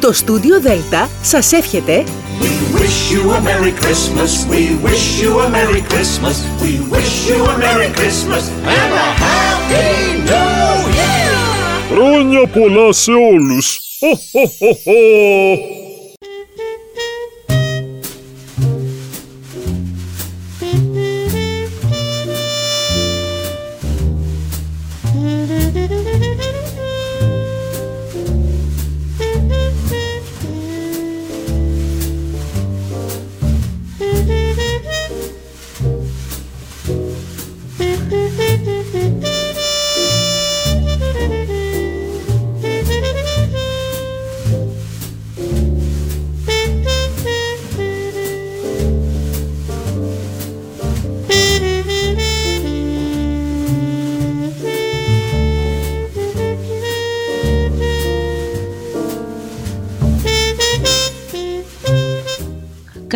Το στούντιο Δέλτα σας εύχεται We wish you a Merry Christmas, we wish you a Merry Christmas, we wish you a Merry Christmas and a Happy New Year! Χρόνια πολλά σε όλους! Ho, ho, ho, ho.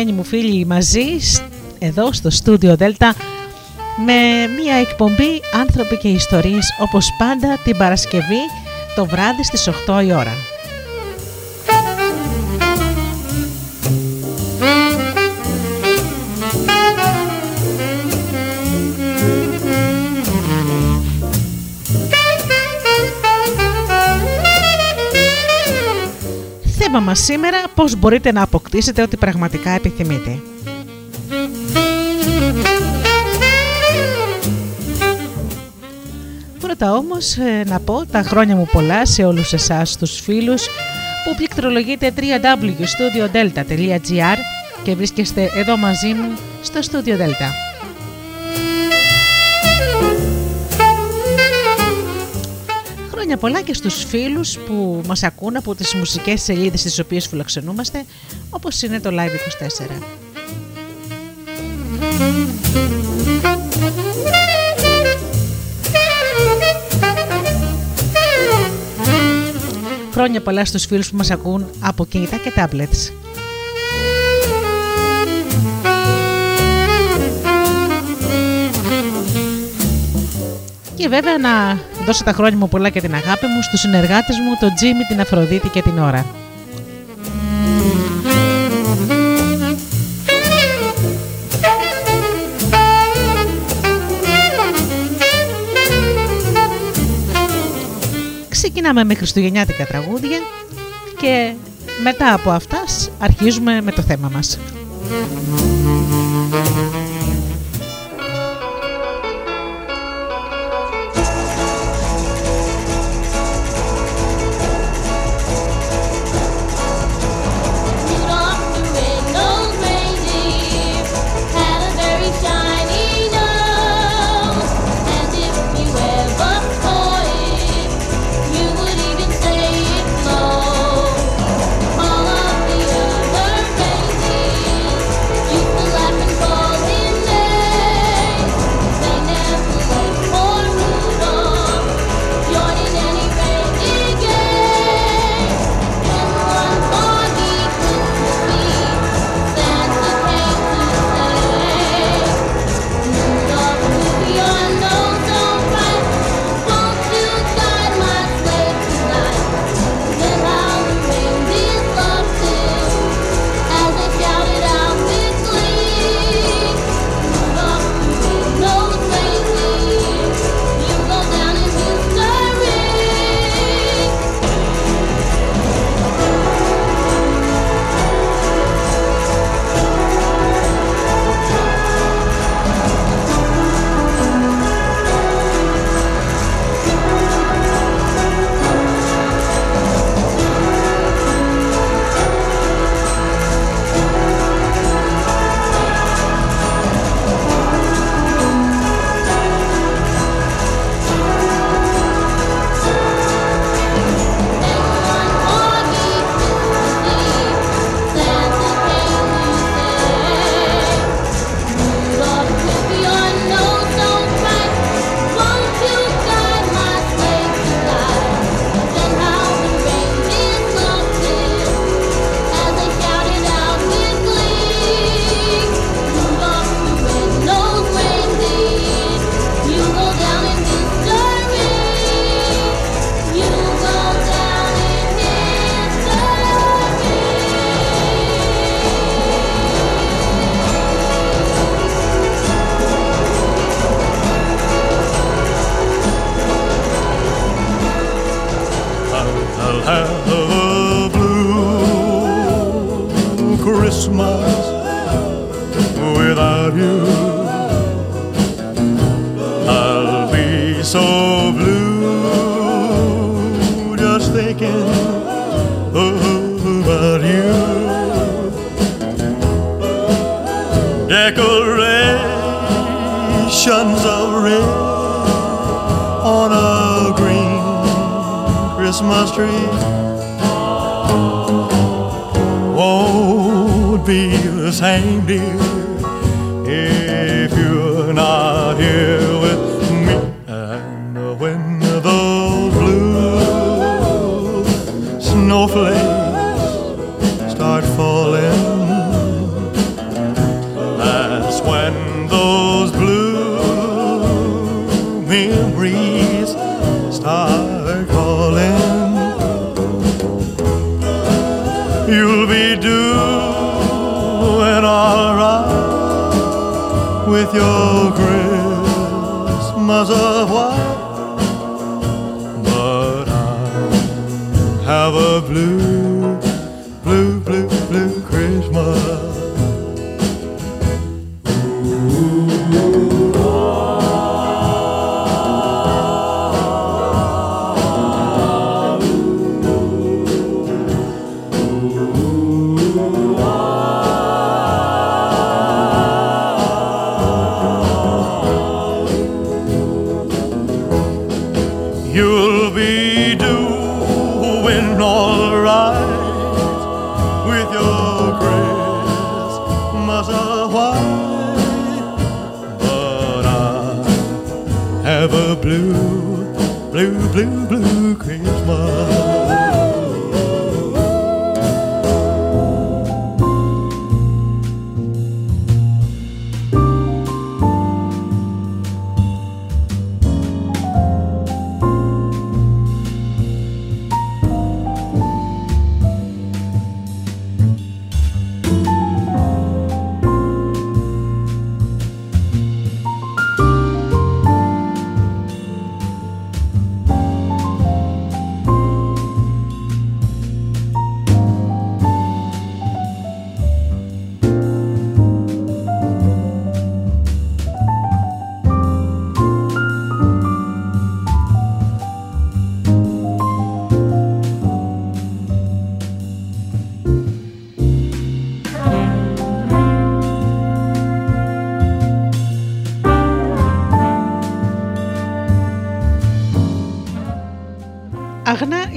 Αγαπημένοι μου φίλοι μαζί εδώ στο στούντιο Δέλτα με μια εκπομπή άνθρωποι και ιστορίες όπως πάντα την Παρασκευή το βράδυ στις 8 η ώρα. Μας σήμερα πώς μπορείτε να αποκτήσετε ό,τι πραγματικά επιθυμείτε. Πρώτα όμως ε, να πω τα χρόνια μου πολλά σε όλους εσάς τους φίλους που πληκτρολογείτε www.studiodelta.gr και βρίσκεστε εδώ μαζί μου στο Studio Delta. Χρόνια πολλά και στους φίλους που μας ακούν από τις μουσικές σελίδες τις οποίες φιλοξενούμαστε όπως είναι το Live24. Χρόνια πολλά στους φίλους που μας ακούν από κινητά και tablets. Και βέβαια να δώσω τα χρόνια μου πολλά και την αγάπη μου στους συνεργάτες μου, τον Τζίμι, την Αφροδίτη και την Ωρα. Ξεκινάμε με χριστουγεννιάτικα τραγούδια και μετά από αυτά αρχίζουμε με το θέμα μας.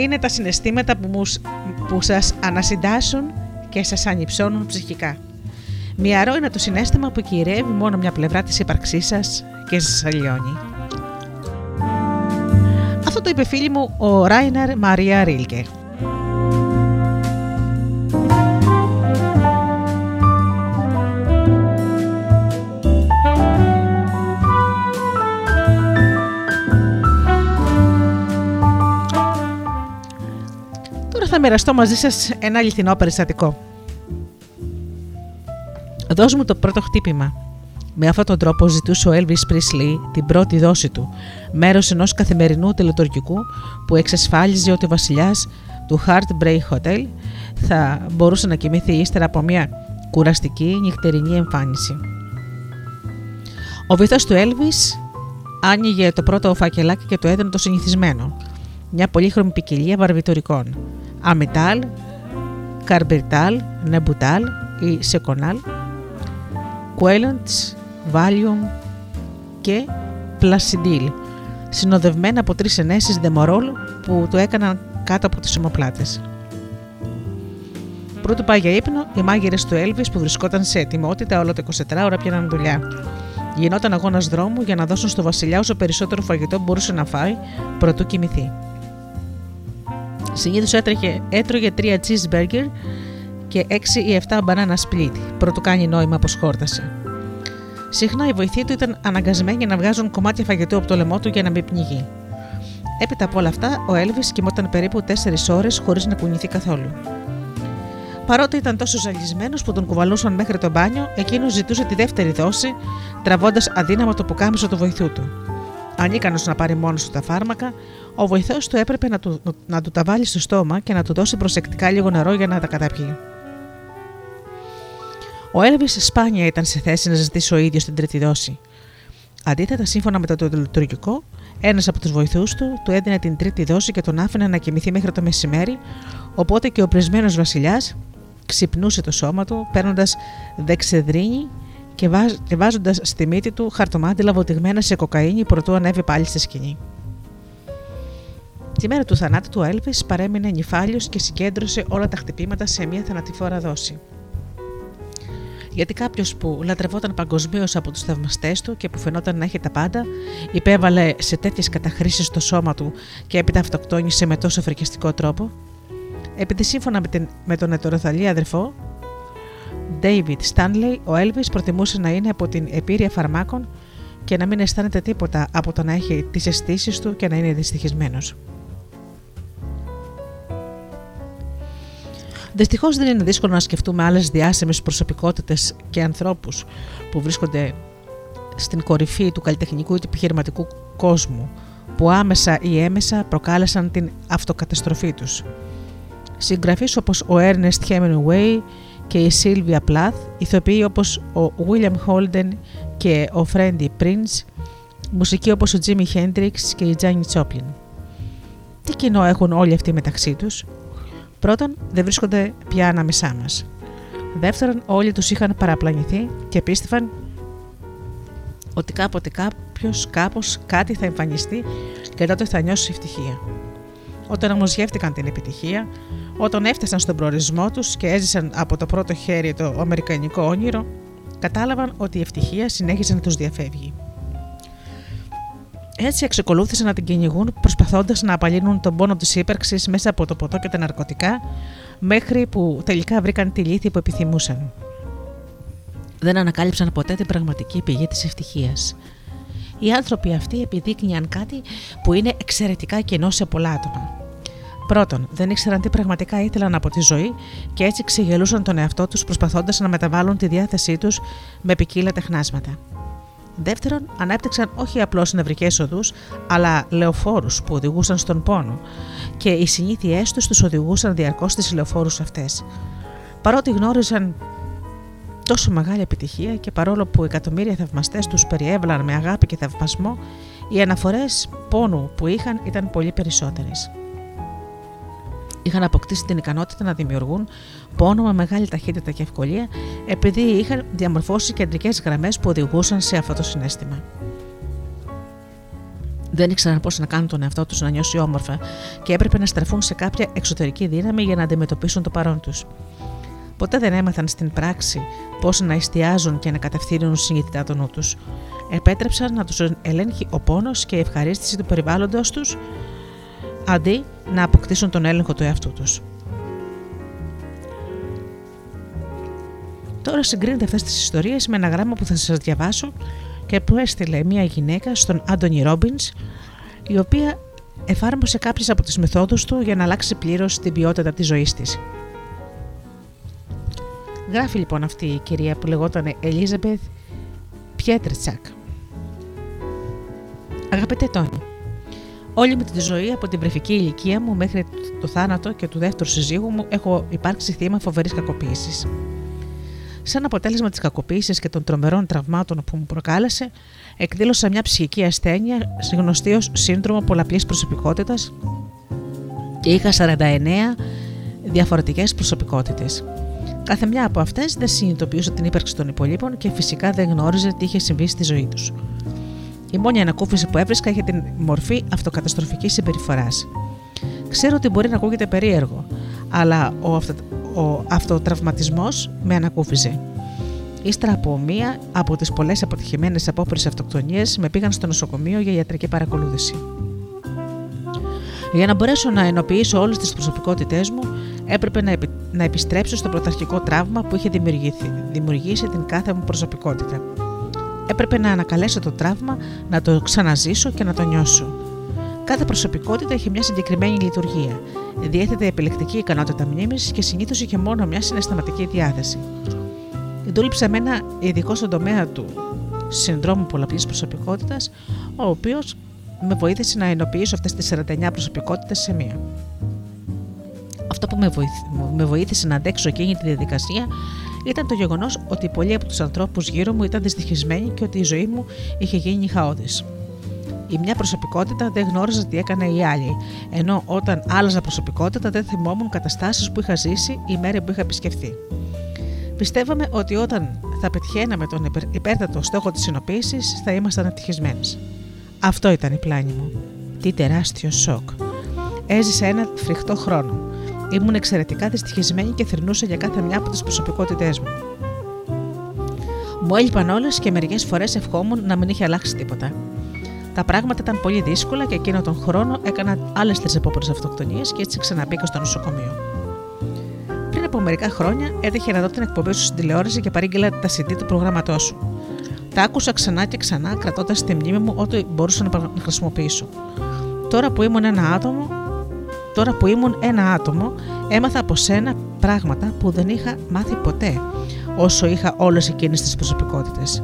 Είναι τα συναισθήματα που, μους- που σας ανασυντάσσουν και σας ανυψώνουν ψυχικά. Μυαρό είναι το συνέστημα που κυριεύει μόνο μια πλευρά της ύπαρξής σας και σας αλλιώνει. Αυτό το είπε φίλη μου ο Ράινερ Μαρία Ρίλκε. Μοιραστώ μαζί σας ένα αληθινό περιστατικό. Δώσ' μου το πρώτο χτύπημα. Με αυτόν τον τρόπο ζητούσε ο Elvis Presley την πρώτη δόση του, μέρος ενός καθημερινού τελετουργικού που εξασφάλιζε ότι ο βασιλιάς του Heartbreak Hotel θα μπορούσε να κοιμηθεί ύστερα από μια κουραστική νυχτερινή εμφάνιση. Ο βυθός του Elvis άνοιγε το πρώτο φακελάκι και το έδινε το συνηθισμένο. Μια πολύχρωμη ποικιλία βαρβιτορικών. Αμετάλ, Καρμπερτάλ, Νεμπουτάλ ή Σεκονάλ, Κουέλοντς, Βάλιουμ και Πλασιντήλ, συνοδευμένα από τρεις ενέσεις δεμορόλ που το έκαναν κάτω από τις ομοπλάτες. Πρώτου πάει για ύπνο, οι μάγειρες του Έλβης που βρισκόταν σε ετοιμότητα όλο το 24 ώρα πιάναν δουλειά. Γινόταν αγώνας δρόμου για να δώσουν στο βασιλιά όσο περισσότερο φαγητό μπορούσε να φάει προτού κοιμηθεί. Συνήθως έτρωγε τρία cheeseburger και 6 ή 7 banana split, πρώτου κάνει νόημα πως χόρτασε. Συχνά οι βοηθοί του ήταν αναγκασμένοι να βγάζουν κομμάτια φαγητού από το λαιμό του για να μην πνιγεί. Έπειτα από όλα αυτά, ο Έλβης κοιμόταν περίπου 4 ώρες χωρίς να κουνηθεί καθόλου. Παρότι ήταν τόσο ζαλισμένος που τον κουβαλούσαν μέχρι το μπάνιο, εκείνος ζητούσε τη δεύτερη δόση, τραβώντας αδύναμα το πουκάμισο του βοηθού του. Ανίκανο να πάρει μόνος του τα φάρμακα, ο βοηθός του έπρεπε να του, να του τα βάλει στο στόμα και να του δώσει προσεκτικά λίγο νερό για να τα καταπιεί. Ο Έλβης σπάνια ήταν σε θέση να ζητήσει ο ίδιος την τρίτη δόση. Αντίθετα, σύμφωνα με το λειτουργικό, ένας από τους βοηθούς του του έδινε την τρίτη δόση και τον άφηνε να κοιμηθεί μέχρι το μεσημέρι, οπότε και ο πρισμένο βασιλιάς ξυπνούσε το σώμα του, παίρνοντας δεξεδρίνη και, βάζ, και βάζοντας στη μύτη του χαρτομάτιλα βοτιγμένα σε κοκαίνη προτού ανέβει πάλι στη σκηνή. Τη μέρα του θανάτου του Έλβης παρέμεινε νυφάλιος και συγκέντρωσε όλα τα χτυπήματα σε μια θανατηφόρα δόση. Γιατί κάποιος που λατρευόταν παγκοσμίως από τους θαυμαστές του και που φαινόταν να έχει τα πάντα, υπέβαλε σε τέτοιες καταχρήσεις στο σώμα του και έπειτα αυτοκτόνησε με τόσο φρικιαστικό τρόπο; Επειδή σύμφωνα με, την, με τον ετεροθαλή αδερφό, David Stanley, ο Elvis προτιμούσε να είναι από την επίρρεια φαρμάκων και να μην αισθάνεται τίποτα από το να έχει τις αισθήσεις του και να είναι δυστυχισμένος. Δυστυχώς δεν είναι δύσκολο να σκεφτούμε άλλες διάσημες προσωπικότητες και ανθρώπους που βρίσκονται στην κορυφή του καλλιτεχνικού και επιχειρηματικού κόσμου, που άμεσα ή έμεσα προκάλεσαν την αυτοκαταστροφή τους. Συγγραφείς όπως ο Ernest Hemingway και η Sylvia Plath, ηθοποιοί όπως ο William Holden και ο Freddie Prince, μουσικοί όπως ο Jimi Hendrix και η Janis Joplin. Τι κοινό έχουν όλοι αυτοί μεταξύ τους, Πρώτον, δεν βρίσκονται πια ανάμεσά μας. Δεύτερον, όλοι τους είχαν παραπλανηθεί και πίστευαν ότι κάποτε κάποιος, κάπως κάτι θα εμφανιστεί και τότε θα νιώσει ευτυχία. Όταν όμως γεύτηκαν την επιτυχία, όταν έφτασαν στον προορισμό τους και έζησαν από το πρώτο χέρι το αμερικανικό όνειρο, κατάλαβαν ότι η ευτυχία συνέχιζε να τους διαφεύγει. Έτσι εξακολούθησαν να την κυνηγούν προσπαθώντας να απαλύνουν τον πόνο της ύπαρξης μέσα από το ποτό και τα ναρκωτικά μέχρι που τελικά βρήκαν τη λύθη που επιθυμούσαν. Δεν ανακάλυψαν ποτέ την πραγματική πηγή της ευτυχίας. Οι άνθρωποι αυτοί επιδείκνυαν κάτι που είναι εξαιρετικά κενό σε πολλά άτομα. Πρώτον, δεν ήξεραν τι πραγματικά ήθελαν από τη ζωή και έτσι ξεγελούσαν τον εαυτό τους προσπαθώντας να μεταβάλουν τη διάθεσή τους με ποικίλα τεχνάσματα. Δεύτερον, ανέπτυξαν όχι απλώς νευρικές οδούς, αλλά λεωφόρους που οδηγούσαν στον πόνο, και οι συνήθειές τους τους οδηγούσαν διαρκώς στις λεωφόρους αυτές. Παρότι γνώριζαν τόσο μεγάλη επιτυχία και παρόλο που εκατομμύρια θαυμαστές τους περιέβαλαν με αγάπη και θαυμασμό, οι αναφορές πόνου που είχαν ήταν πολύ περισσότερες είχαν αποκτήσει την ικανότητα να δημιουργούν πόνο με μεγάλη ταχύτητα και ευκολία, επειδή είχαν διαμορφώσει κεντρικές γραμμές που οδηγούσαν σε αυτό το συνέστημα. Δεν ήξεραν πώς να κάνουν τον εαυτό τους να νιώσει όμορφα και έπρεπε να στραφούν σε κάποια εξωτερική δύναμη για να αντιμετωπίσουν το παρόν τους. Ποτέ δεν έμαθαν στην πράξη πώς να εστιάζουν και να κατευθύνουν συνειδητά τον νου τους. Επέτρεψαν να τους ελέγχει ο πόνος και η ευχαρίστηση του περιβάλλοντος τους, αντί να αποκτήσουν τον έλεγχο του εαυτού τους. Τώρα συγκρίνετε αυτές τις ιστορίες με ένα γράμμα που θα σας διαβάσω και που έστειλε μια γυναίκα στον Άντωνι Ρόμπινς η οποία εφάρμοσε κάποιες από τις μεθόδους του για να αλλάξει πλήρως την ποιότητα της ζωής της. Γράφει λοιπόν αυτή η κυρία που λεγόταν Ελίζαμπεθ Πιέτρετσακ. Αγαπητέ Τόνι, Όλη μου τη ζωή, από την βρεφική ηλικία μου μέχρι το θάνατο και του δεύτερου συζύγου μου, έχω υπάρξει θύμα φοβερής κακοποίησης. Σαν αποτέλεσμα της κακοποίησης και των τρομερών τραυμάτων που μου προκάλεσε, εκδήλωσα μια ψυχική ασθένεια γνωστή ως σύνδρομο πολλαπλής προσωπικότητας και είχα 49 διαφορετικές προσωπικότητες. Κάθε μια από αυτές δεν συνειδητοποιούσε την ύπαρξη των υπολείπων και φυσικά δεν γνώριζε τι είχε συμβεί στη ζωή τους. Η μόνη ανακούφιση που έβρισκα είχε την μορφή αυτοκαταστροφικής συμπεριφοράς. Ξέρω ότι μπορεί να ακούγεται περίεργο, αλλά ο, αυτο, ο αυτοτραυματισμός με ανακούφιζε. Ύστερα από μία από τις πολλές αποτυχημένες απόπειρες αυτοκτονίες, με πήγαν στο νοσοκομείο για ιατρική παρακολούθηση. Για να μπορέσω να ενοποιήσω όλες τις προσωπικότητές μου, έπρεπε να, να επιστρέψω στο πρωταρχικό τραύμα που είχε δημιουργήσει την κάθε μου προσωπικότητα. Έπρεπε να ανακαλέσω το τραύμα, να το ξαναζήσω και να το νιώσω. Κάθε προσωπικότητα είχε μια συγκεκριμένη λειτουργία. Διέθετε επιλεκτική ικανότητα μνήμης και συνήθως είχε μόνο μια συναισθηματική διάθεση. Δούλεψα με ένα ειδικό στον τομέα του συνδρόμου πολλαπλής προσωπικότητας, ο οποίος με βοήθησε να ενοποιήσω αυτές τις 49 προσωπικότητες σε μία. Αυτό που με βοήθησε να αντέξω εκείνη τη διαδικασία ήταν το γεγονός ότι πολλοί από τους ανθρώπους γύρω μου ήταν δυστυχισμένοι και ότι η ζωή μου είχε γίνει χαόδης. Η μια προσωπικότητα δεν γνώριζε τι έκανε η άλλη, ενώ όταν άλλαζα προσωπικότητα δεν θυμόμουν καταστάσεις που είχα ζήσει ή μέρη που είχα επισκεφθεί. Πιστεύαμε ότι όταν θα πετυχαίναμε τον υπέρτατο στόχο της συνοποίησης, θα ήμασταν ευτυχισμένες. Αυτό ήταν η πλάνη μου. Τι τεράστιο σοκ. Έζησα ένα φρικτό χρόνο. Ήμουν εξαιρετικά δυστυχισμένη και θρυνούσα για κάθε μια από τις προσωπικότητές μου. Μου έλειπαν όλες και μερικές φορές ευχόμουν να μην είχε αλλάξει τίποτα. Τα πράγματα ήταν πολύ δύσκολα και εκείνο τον χρόνο έκανα άλλες τρεις επόμενες αυτοκτονίες και έτσι ξαναμπήκα στο νοσοκομείο. Πριν από μερικά χρόνια έτυχε να δω την εκπομπή σου στην τηλεόραση και παρήγγειλα τα CD του προγράμματός σου. Τα άκουσα ξανά και ξανά, κρατώντας στη μνήμη μου ό,τι μπορούσα να χρησιμοποιήσω. Τώρα που ήμουν ένα άτομο, τώρα που ήμουν ένα άτομο, έμαθα από σένα πράγματα που δεν είχα μάθει ποτέ, όσο είχα όλες εκείνες τις προσωπικότητες.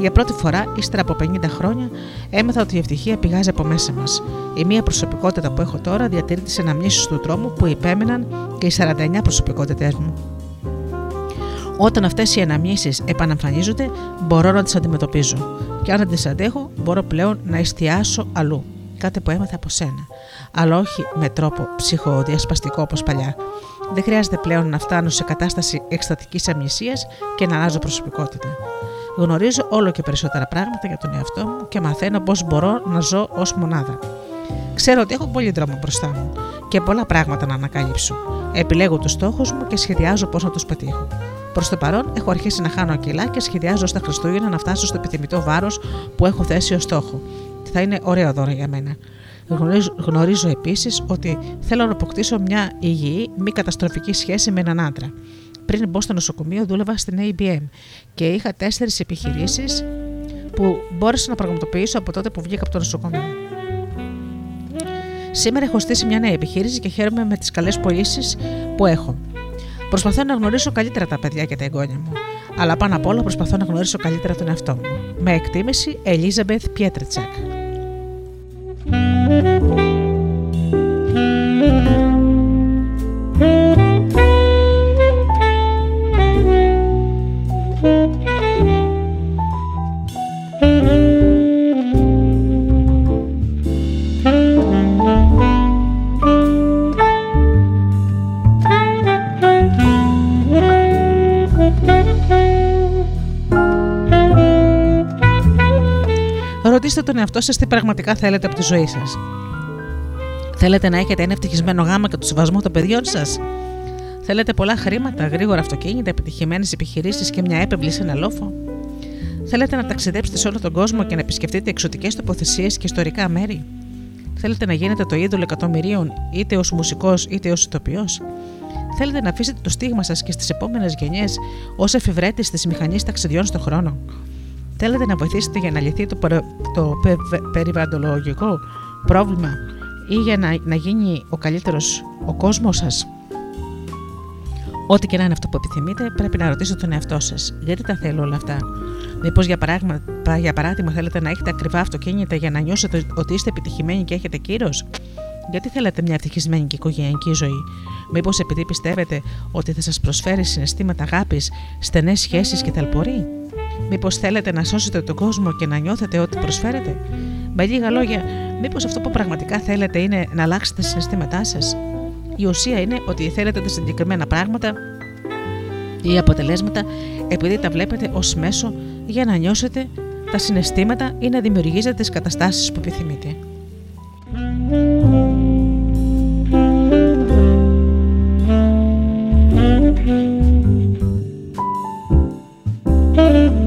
Για πρώτη φορά, ύστερα από 50 χρόνια, έμαθα ότι η ευτυχία πηγάζει από μέσα μας. Η μία προσωπικότητα που έχω τώρα διατηρεί τι αναμνήσεις του τρόμου που υπέμεναν και οι 49 προσωπικότητές μου. Όταν αυτές οι αναμνήσεις επαναμφανίζονται, μπορώ να τις αντιμετωπίζω. Και αν δεν τις αντέχω, μπορώ πλέον να εστιάσω αλλού. Κάτι που έμαθα από σένα. Αλλά όχι με τρόπο ψυχοδιασπαστικό όπως παλιά. Δεν χρειάζεται πλέον να φτάνω σε κατάσταση εκστατικής αμνησίας και να αλλάζω προσωπικότητα. Γνωρίζω όλο και περισσότερα πράγματα για τον εαυτό μου και μαθαίνω πώς μπορώ να ζω ως μονάδα. Ξέρω ότι έχω πολύ δρόμο μπροστά μου και πολλά πράγματα να ανακαλύψω. Επιλέγω τους στόχους μου και σχεδιάζω πώς να τους πετύχω. Προς το παρόν, έχω αρχίσει να χάνω κιλά και σχεδιάζω στα Χριστούγεννα να φτάσω στο επιθυμητό βάρος που έχω θέσει ως στόχο. Θα είναι ωραίο δώρο για μένα. Γνωρίζω, γνωρίζω επίσης ότι θέλω να αποκτήσω μια υγιή, μη καταστροφική σχέση με έναν άντρα. Πριν μπω στο νοσοκομείο, δούλευα στην ABM και είχα τέσσερις επιχειρήσεις που μπόρεσα να πραγματοποιήσω από τότε που βγήκα από το νοσοκομείο. Σήμερα έχω στήσει μια νέα επιχείρηση και χαίρομαι με τις καλές πωλήσεις που έχω. Προσπαθώ να γνωρίσω καλύτερα τα παιδιά και τα εγγόνια μου, αλλά πάνω απ' όλα προσπαθώ να γνωρίσω καλύτερα τον εαυτό μου. Με εκτίμηση, Elizabeth Πιέτρετσακ. Ρωτήστε τον εαυτό σας τι πραγματικά θέλετε από τη ζωή σας. Θέλετε να έχετε ένα ευτυχισμένο γάμα και το σεβασμό των παιδιών σας. Θέλετε πολλά χρήματα, γρήγορα αυτοκίνητα, επιτυχημένες επιχειρήσεις και μια έπευλη σε ένα λόφο. Θέλετε να ταξιδέψετε σε όλο τον κόσμο και να επισκεφτείτε εξωτικές τοποθεσίες και ιστορικά μέρη. Θέλετε να γίνετε το είδωλο εκατομμυρίων είτε ως μουσικός είτε ως ηθοποιός. Θέλετε να αφήσετε το στίγμα σας και στις επόμενες γενιές ως εφηβρέτη της μηχανής ταξιδιών στον χρόνο. Θέλετε να βοηθήσετε για να λυθεί το, το περιβαλλοντολογικό πρόβλημα ή για να, να γίνει ο καλύτερος ο κόσμος σας; Ό,τι και να είναι αυτό που επιθυμείτε, πρέπει να ρωτήσετε τον εαυτό σας. Γιατί τα θέλω όλα αυτά; Μήπως για, παράδειγμα, για παράδειγμα θέλετε να έχετε ακριβά αυτοκίνητα για να νιώσετε ότι είστε επιτυχημένοι και έχετε κύρος; Γιατί θέλετε μια ευτυχισμένη και οικογενειακή ζωή; Μήπως επειδή πιστεύετε ότι θα σας προσφέρει συναισθήματα αγάπης, στενές σχέσεις και θαλπορεί. Μήπως θέλετε να σώσετε τον κόσμο και να νιώθετε ό,τι προσφέρετε; Με λίγα λόγια, μήπως αυτό που πραγματικά θέλετε είναι να αλλάξετε τα συναισθήματά σας; Η ουσία είναι ότι θέλετε τα συγκεκριμένα πράγματα ή αποτελέσματα επειδή τα βλέπετε ως μέσο για να νιώσετε τα συναισθήματα ή να δημιουργήσετε τις καταστάσεις που επιθυμείτε. Oh,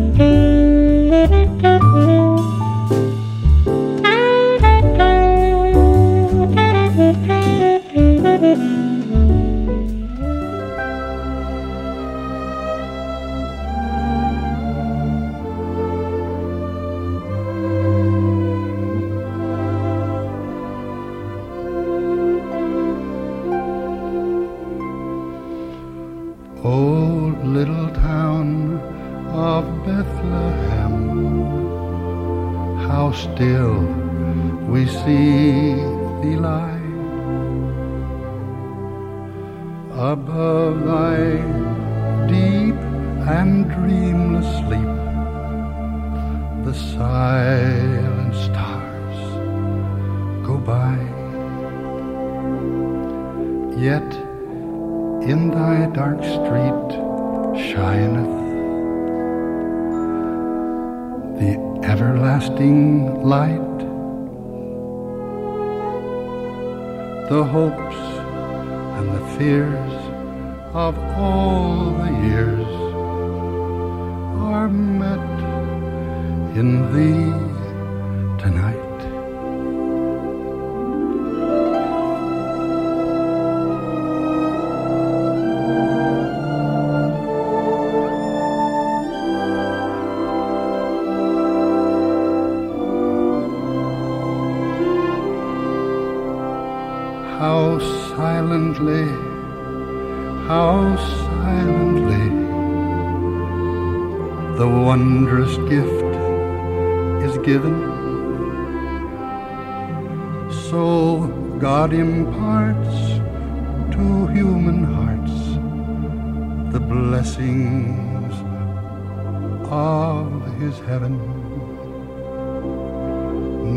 of his heaven.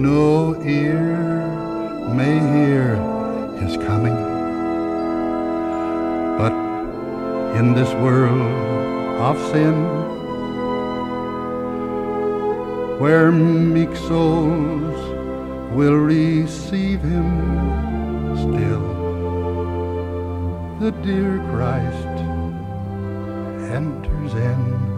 No ear may hear his coming, but in this world of sin, where meek souls will receive him still, the dear Christ enters in.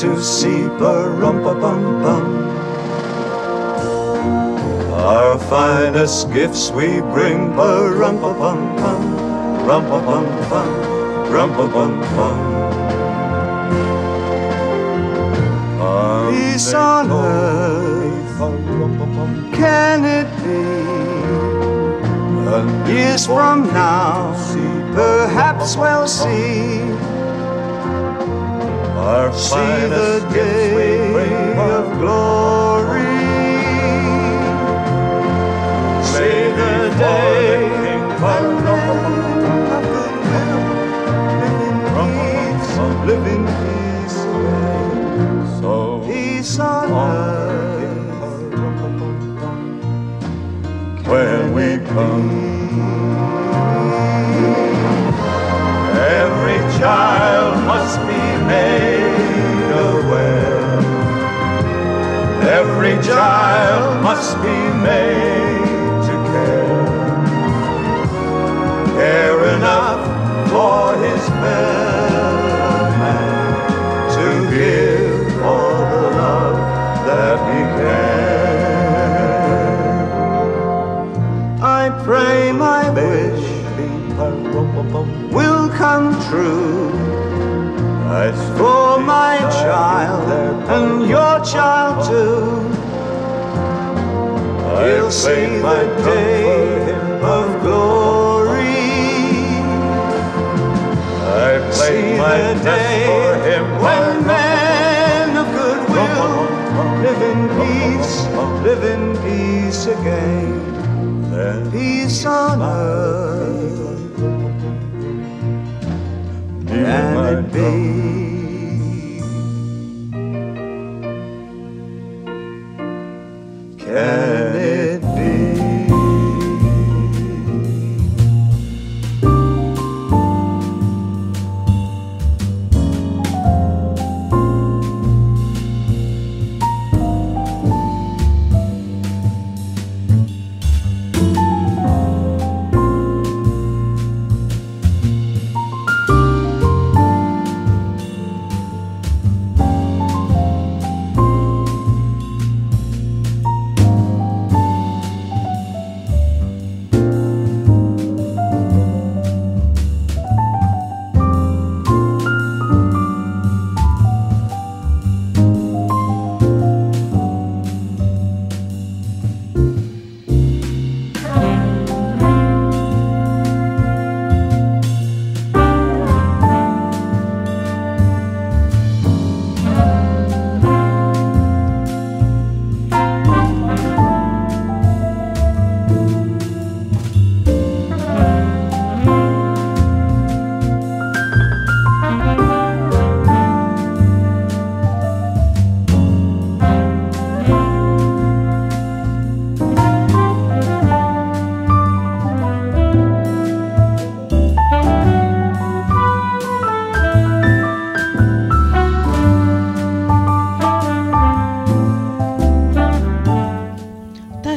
To see bum bum Our finest gifts we bring bum bum bum rum bum bum rum bum bum Peace on earth, can it be? Years from now, perhaps we'll see. Our see the day of glory. See the day when Every child must be made to care. Care enough for his fellow man to give all the love that he can. I pray my wish will come true. As for my child and your child too. He'll see my day of glory. I played my day for him when men of good will live in peace, live in peace again. Then peace on earth can it be?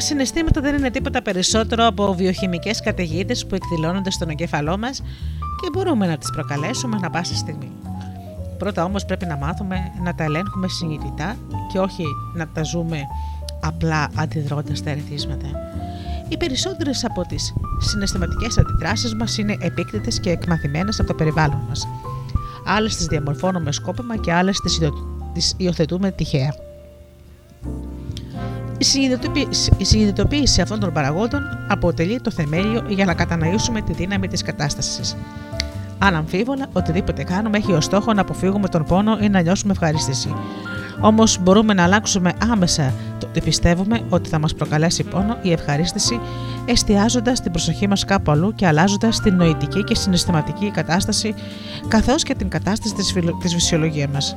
Συναισθήματα δεν είναι τίποτα περισσότερο από βιοχημικές καταιγίδες που εκδηλώνονται στον εγκέφαλό μας και μπορούμε να τις προκαλέσουμε ανα πάσα στιγμή. Πρώτα όμως πρέπει να μάθουμε να τα ελέγχουμε συνειδητά και όχι να τα ζούμε απλά αντιδρώντας στα ερεθίσματα. Οι περισσότερες από τις συναισθηματικές αντιδράσεις μας είναι επίκτητες και εκμαθημένες από το περιβάλλον μας. Άλλες τις διαμορφώνουμε σκόπιμα και άλλες τις, υδο- τις υιοθετούμε τυχαία. Η συνειδητοποίηση, η συνειδητοποίηση αυτών των παραγόντων αποτελεί το θεμέλιο για να κατανοήσουμε τη δύναμη της κατάστασης. Αναμφίβολα, οτιδήποτε κάνουμε έχει ως στόχο να αποφύγουμε τον πόνο ή να νιώσουμε ευχαρίστηση. Όμως μπορούμε να αλλάξουμε άμεσα το ότι πιστεύουμε ότι θα μας προκαλέσει πόνο ή ευχαρίστηση, εστιάζοντας την προσοχή μας κάπου αλλού και αλλάζοντας την νοητική και συναισθηματική κατάσταση, καθώς και την κατάσταση της φυσιολογίας μας.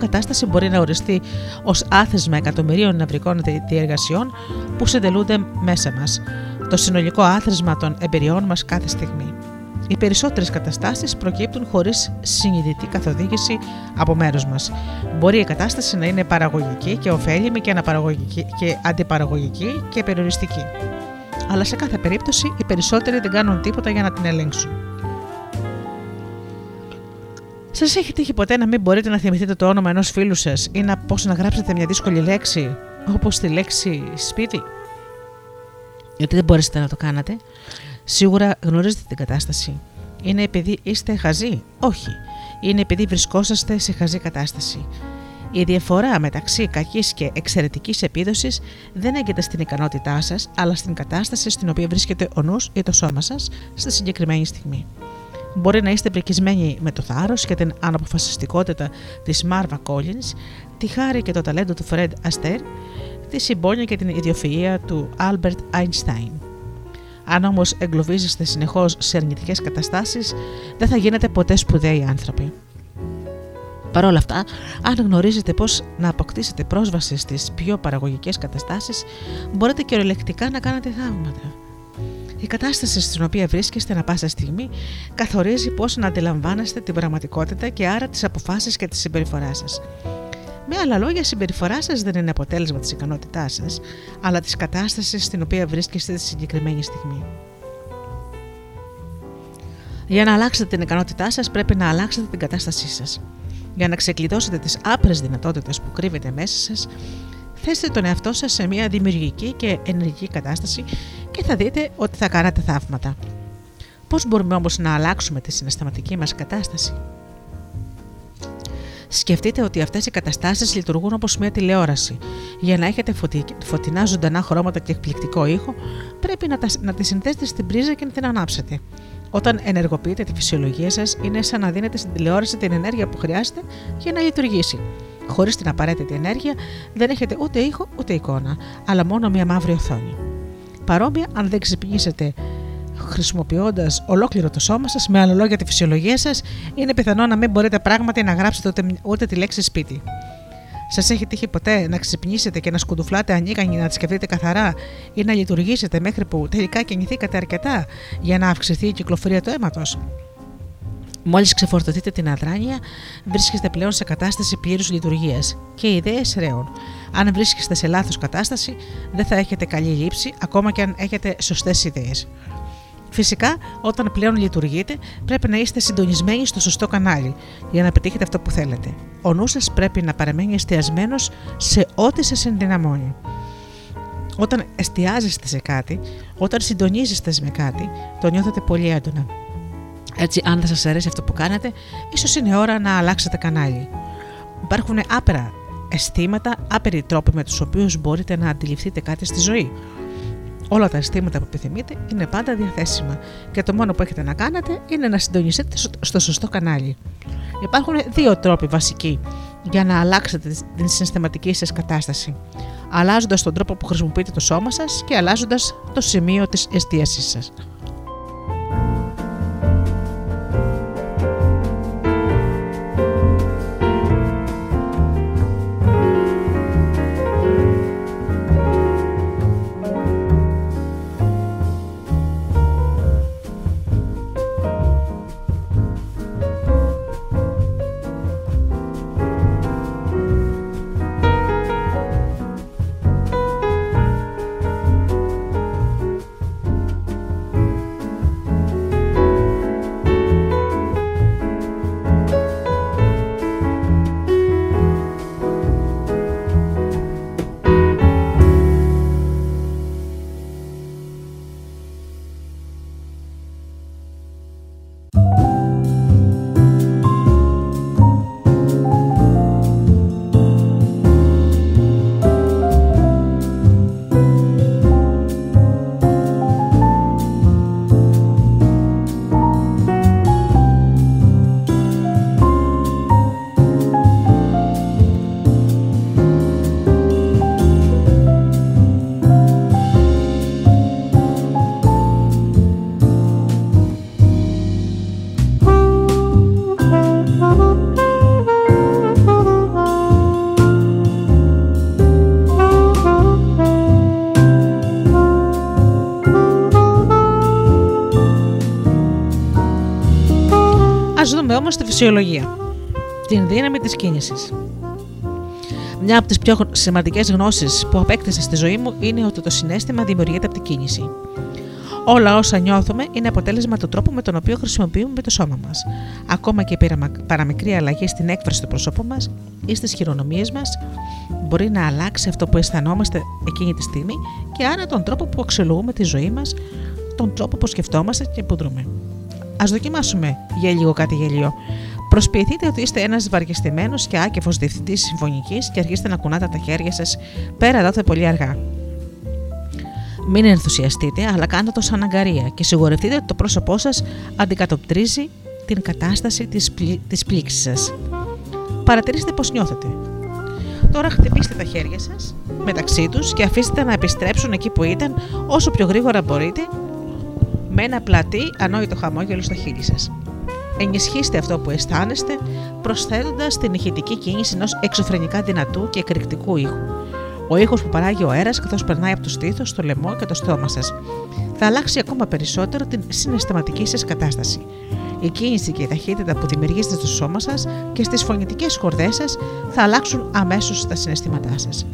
Μια κατάσταση μπορεί να οριστεί ως άθεσμα εκατομμυρίων νευρικών διεργασιών που συντελούνται μέσα μας, το συνολικό άθροισμα των εμπειριών μας κάθε στιγμή. Οι περισσότερες καταστάσεις προκύπτουν χωρίς συνειδητή καθοδήγηση από μέρους μας. Μπορεί η κατάσταση να είναι παραγωγική και ωφέλιμη και, αναπαραγωγική και αντιπαραγωγική και περιοριστική. Αλλά σε κάθε περίπτωση οι περισσότεροι δεν κάνουν τίποτα για να την ελέγξουν. Σας έχει τύχει ποτέ να μην μπορείτε να θυμηθείτε το όνομα ενός φίλου σας ή να πώς να γράψετε μια δύσκολη λέξη, όπως τη λέξη σπίτι; Γιατί δεν μπορέσετε να το κάνετε. Σίγουρα γνωρίζετε την κατάσταση. Είναι επειδή είστε χαζοί; Όχι. Είναι επειδή βρισκόσαστε σε χαζή κατάσταση. Η διαφορά μεταξύ κακής και εξαιρετικής επίδοσης δεν έγκυται στην ικανότητά σας, αλλά στην κατάσταση στην οποία βρίσκεται ο νους ή το σώμα σας στη συγκεκριμένη στιγμή. Μπορεί να είστε πρικισμένοι με το θάρρος και την αποφασιστικότητα της Μάρβα Collins, τη χάρη και το ταλέντο του Φρέντ Αστέρ, τη συμπόνια και την ιδιοφυΐα του Άλμπερτ Einstein. Αν όμως εγκλωβίζεστε συνεχώς σε αρνητικές καταστάσεις, δεν θα γίνετε ποτέ σπουδαίοι άνθρωποι. Παρ' όλα αυτά, αν γνωρίζετε πώς να αποκτήσετε πρόσβαση στις πιο παραγωγικές καταστάσεις, μπορείτε κυριολεκτικά να κάνετε θαύματα. Η κατάσταση στην οποία βρίσκεστε ανα πάσα στιγμή καθορίζει πώς να αντιλαμβάνεστε την πραγματικότητα και άρα τις αποφάσεις και τη συμπεριφορά σας. Με άλλα λόγια, η συμπεριφορά σας δεν είναι αποτέλεσμα της ικανότητάς σας, αλλά της κατάστασης στην οποία βρίσκεστε τη συγκεκριμένη στιγμή. Για να αλλάξετε την ικανότητά σας, πρέπει να αλλάξετε την κατάστασή σας. Για να ξεκλειδώσετε τις άπρε δυνατότητες που κρύβεται μέσα σας, θέστε τον εαυτό σας σε μια δημιουργική και ενεργική κατάσταση και θα δείτε ότι θα κάνατε θαύματα. Πώς μπορούμε όμως να αλλάξουμε τη συναισθηματική μας κατάσταση, Σκεφτείτε ότι αυτές οι καταστάσεις λειτουργούν όπως μια τηλεόραση. Για να έχετε φωτι... φωτεινά ζωντανά χρώματα και εκπληκτικό ήχο, πρέπει να, τα... να τη συνθέσετε στην πρίζα και να την ανάψετε. Όταν ενεργοποιείτε τη φυσιολογία σας, είναι σαν να δίνετε στην τηλεόραση την ενέργεια που χρειάζεται για να λειτουργήσει. Χωρίς την απαραίτητη ενέργεια, δεν έχετε ούτε ήχο ούτε εικόνα, αλλά μόνο μια μαύρη οθόνη. Παρόμοια, αν δεν ξυπνήσετε χρησιμοποιώντας ολόκληρο το σώμα σας, με άλλα λόγια τη φυσιολογία σας, είναι πιθανό να μην μπορείτε πράγματι να γράψετε ούτε, ούτε τη λέξη σπίτι. Σας έχει τύχει ποτέ να ξυπνήσετε και να σκουντουφλάτε ανίκανοι να τη σκεφτείτε καθαρά ή να λειτουργήσετε μέχρι που τελικά κινηθήκατε αρκετά για να αυξηθεί η κυκλοφορία του αίματος; Μόλις ξεφορτωθείτε την αδράνεια, βρίσκεστε πλέον σε κατάσταση πλήρους λειτουργίας και οι ιδέες ρέουν. Αν βρίσκεστε σε λάθος κατάσταση, δεν θα έχετε καλή λήψη, ακόμα και αν έχετε σωστές ιδέες. Φυσικά, όταν πλέον λειτουργείτε, πρέπει να είστε συντονισμένοι στο σωστό κανάλι για να πετύχετε αυτό που θέλετε. Ο νους σας πρέπει να παραμένει εστιασμένος σε ό,τι σας ενδυναμώνει. Όταν εστιάζεστε σε κάτι, όταν συντονίζεστε με κάτι, το νιώθετε πολύ έντονα. Έτσι, αν δεν σας αρέσει αυτό που κάνετε, ίσως είναι ώρα να αλλάξετε κανάλι. Υπάρχουν άπειρα αισθήματα, άπειροι τρόποι με τους οποίους μπορείτε να αντιληφθείτε κάτι στη ζωή. Όλα τα αισθήματα που επιθυμείτε είναι πάντα διαθέσιμα και το μόνο που έχετε να κάνετε είναι να συντονιστείτε στο σωστό κανάλι. Υπάρχουν δύο τρόποι βασικοί για να αλλάξετε την συναισθηματική σας κατάσταση. Αλλάζοντας τον τρόπο που χρησιμοποιείτε το σώμα σας και αλλάζοντας το σημείο της εστίασής σας. Φυσιολογία. Την δύναμη της κίνησης. Μια από τις πιο σημαντικές γνώσεις που απέκτησα στη ζωή μου είναι ότι το συνέστημα δημιουργείται από την κίνηση. Όλα όσα νιώθουμε είναι αποτέλεσμα του τρόπου με τον οποίο χρησιμοποιούμε το σώμα μας. Ακόμα και η παραμικρή αλλαγή στην έκφραση του προσώπου μας ή στις χειρονομίες μας μπορεί να αλλάξει αυτό που αισθανόμαστε εκείνη τη στιγμή και άρα τον τρόπο που αξιολογούμε τη ζωή μας, τον τρόπο που σκεφτόμαστε και που δρούμε. Α δοκιμάσουμε για λίγο κάτι γελίο. Προσποιηθείτε ότι είστε ένας βαριεστημένο και άκεφος διευθυντής συμφωνικής και αρχίστε να κουνάτε τα χέρια σας πέρα δάτε πολύ αργά. Μην ενθουσιαστείτε, αλλά κάντε το σαν αγκαρία και σιγουρευτείτε ότι το πρόσωπό σας αντικατοπτρίζει την κατάσταση της, πλή, της πλήξης σας. Παρατηρήστε πώς νιώθετε. Τώρα χτυπήστε τα χέρια σας μεταξύ τους και αφήστε να επιστρέψουν εκεί που ήταν όσο πιο γρήγορα μπορείτε με ένα πλατή ανόητο χαμόγελο στα χείλη σας. Ενισχύστε αυτό που αισθάνεστε, προσθέτοντας την ηχητική κίνηση ενός εξωφρενικά δυνατού και εκρηκτικού ήχου. Ο ήχος που παράγει ο αέρας καθώς περνάει από το στήθος, το λαιμό και το στόμα σας. Θα αλλάξει ακόμα περισσότερο την συναισθηματική σας κατάσταση. Η κίνηση και η ταχύτητα που δημιουργήσετε στο σώμα σας και στις φωνητικές χορδές σας θα αλλάξουν αμέσως τα συναισθήματά σας.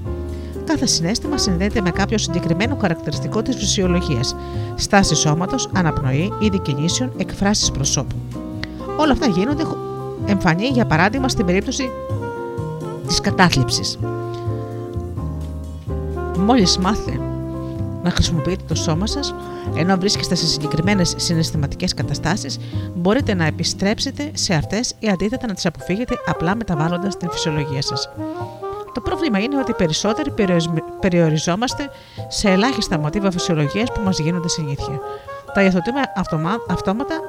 Κάθε συνέστημα συνδέεται με κάποιο συγκεκριμένο χαρακτηριστικό της φυσιολογίας, στάση σώματος, αναπνοή, είδη κινήσεων, εκφράσεις προσώπου. Όλα αυτά γίνονται εμφανή για παράδειγμα στην περίπτωση της κατάθλιψης. Μόλις μάθε να χρησιμοποιείτε το σώμα σας, ενώ βρίσκεστε σε συγκεκριμένες συναισθηματικές καταστάσεις, μπορείτε να επιστρέψετε σε αυτές ή αντίθετα να τις αποφύγετε απλά μεταβάλλοντας την φυσιολογία σας. Το πρόβλημα είναι ότι περισσότεροι περιοριζόμαστε σε ελάχιστα μοτίβα φυσιολογίας που μας γίνονται συνήθεια. Τα υιοθετούμε αυτόματα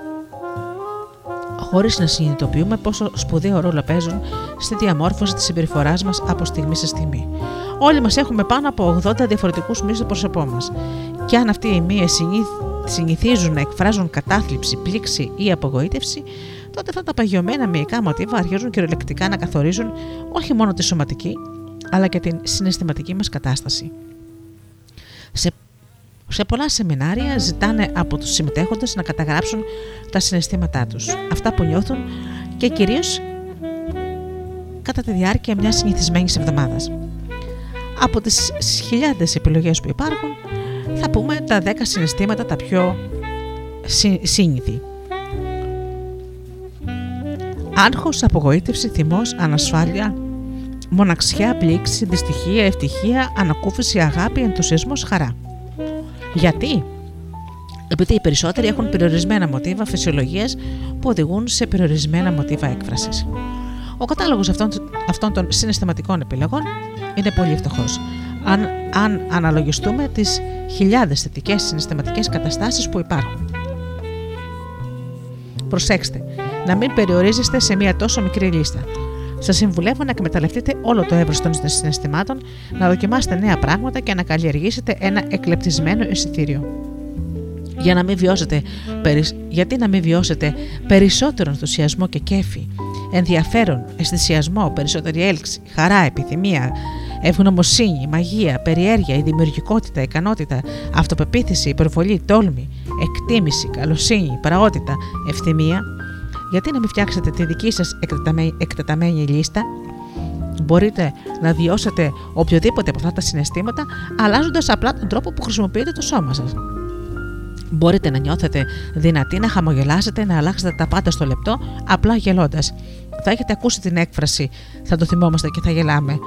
χωρίς να συνειδητοποιούμε πόσο σπουδαίο ρόλο παίζουν στη διαμόρφωση της συμπεριφοράς μας από στιγμή σε στιγμή. Όλοι μας έχουμε πάνω από 80 διαφορετικούς μύε στο πρόσωπό μας. Και αν αυτοί οι μύες συνηθίζουν να εκφράζουν κατάθλιψη, πλήξη ή απογοήτευση, τότε αυτά τα παγιωμένα μυϊκά μοτίβα αρχίζουν κυριολεκτικά να καθορίζουν όχι μόνο τη σωματική, αλλά και την συναισθηματική μας κατάσταση. Σε, σε πολλά σεμινάρια ζητάνε από τους συμμετέχοντες να καταγράψουν τα συναισθήματά τους, αυτά που νιώθουν και κυρίως κατά τη διάρκεια μιας συνηθισμένης εβδομάδας. Από τις χιλιάδες επιλογές που υπάρχουν, θα πούμε τα 10 συναισθήματα τα πιο σύνηθι. Άγχος, απογοήτευση, θυμός, ανασφάλεια, μοναξιά, πλήξη, δυστυχία, ευτυχία, ανακούφιση, αγάπη, ενθουσιασμός, χαρά. Γιατί; Επειδή οι περισσότεροι έχουν περιορισμένα μοτίβα φυσιολογίας που οδηγούν σε περιορισμένα μοτίβα έκφρασης. Ο κατάλογος αυτών, αυτών των συναισθηματικών επιλογών είναι πολύ φτωχός. Αν, αν αναλογιστούμε τις χιλιάδες θετικές συναισθηματικές καταστάσεις που υπάρχουν. Προσέξτε, να μην περιορίζεστε σε μια τόσο μικρή λίστα. Σας συμβουλεύω να εκμεταλλευτείτε όλο το εύρος των συναισθημάτων, να δοκιμάσετε νέα πράγματα και να καλλιεργήσετε ένα εκλεπτισμένο αισθητήριο. Για να μην βιώσετε, γιατί να μην βιώσετε περισσότερο ενθουσιασμό και κέφι, ενδιαφέρον, αισθησιασμό, περισσότερη έλξη, χαρά, επιθυμία, ευγνωμοσύνη, μαγεία, περιέργεια, η δημιουργικότητα, ικανότητα, αυτοπεποίθηση, υπερβολή, τόλμη, εκτίμηση, καλοσύνη, πραγότητα, ευθυμία, γιατί να μην φτιάξετε τη δική σας εκτεταμένη λίστα; Μπορείτε να βιώσετε οποιοδήποτε από αυτά τα συναισθήματα αλλάζοντας απλά τον τρόπο που χρησιμοποιείτε το σώμα σας. Μπορείτε να νιώθετε δυνατοί, να χαμογελάσετε, να αλλάξετε τα πάντα στο λεπτό, απλά γελώντας. Θα έχετε ακούσει την έκφραση, θα το θυμόμαστε και θα γελάμε.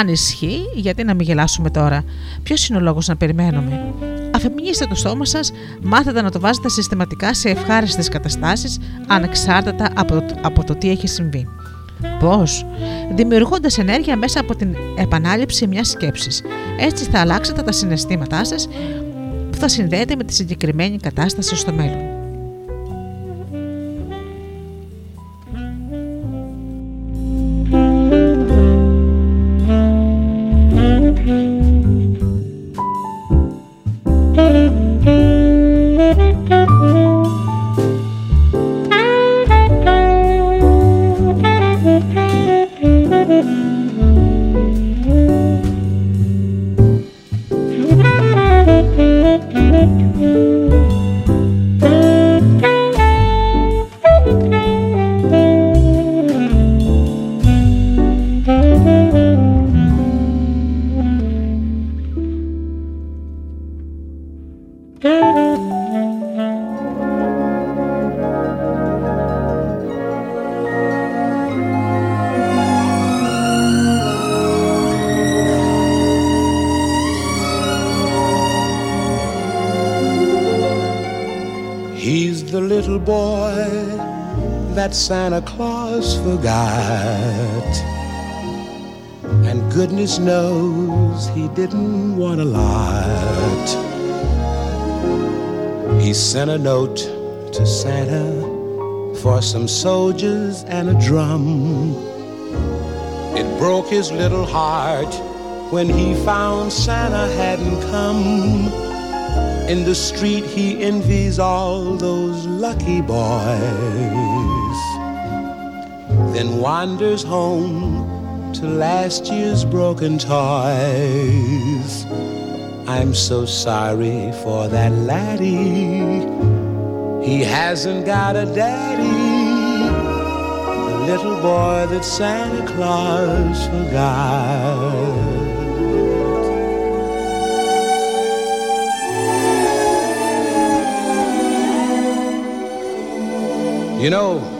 Αν ισχύει, γιατί να μην γελάσουμε τώρα; Ποιος είναι ο λόγος να περιμένουμε; Αφεμινίστε το στόμα σας, μάθετε να το βάζετε συστηματικά σε ευχάριστες καταστάσεις, ανεξάρτητα από το, από το τι έχει συμβεί. Πώς; Δημιουργώντας ενέργεια μέσα από την επανάληψη μιας σκέψης. Έτσι θα αλλάξετε τα συναισθήματά σας που θα συνδέεται με τη συγκεκριμένη κατάσταση στο μέλλον. That Santa Claus forgot. And goodness knows he didn't want a lot. He sent a note to Santa for some soldiers and a drum. It broke his little heart when he found Santa hadn't come. In the street, he envies all those lucky boys then wanders home to last year's broken toys. I'm so sorry for that laddie. He hasn't got a daddy. The little boy that Santa Claus forgot. You know,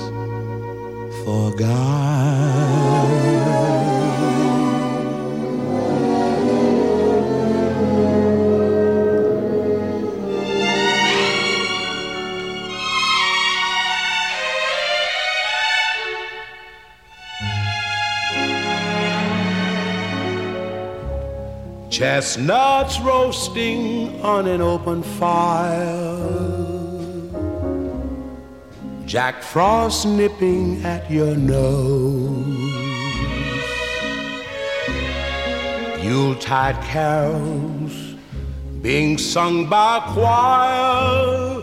Chestnuts roasting on an open fire. Jack Frost nipping at your nose. Yuletide carols being sung by a choir.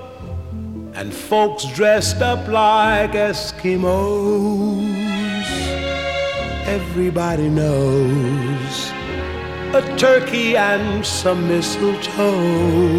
And folks dressed up like Eskimos. Everybody knows a turkey and some mistletoe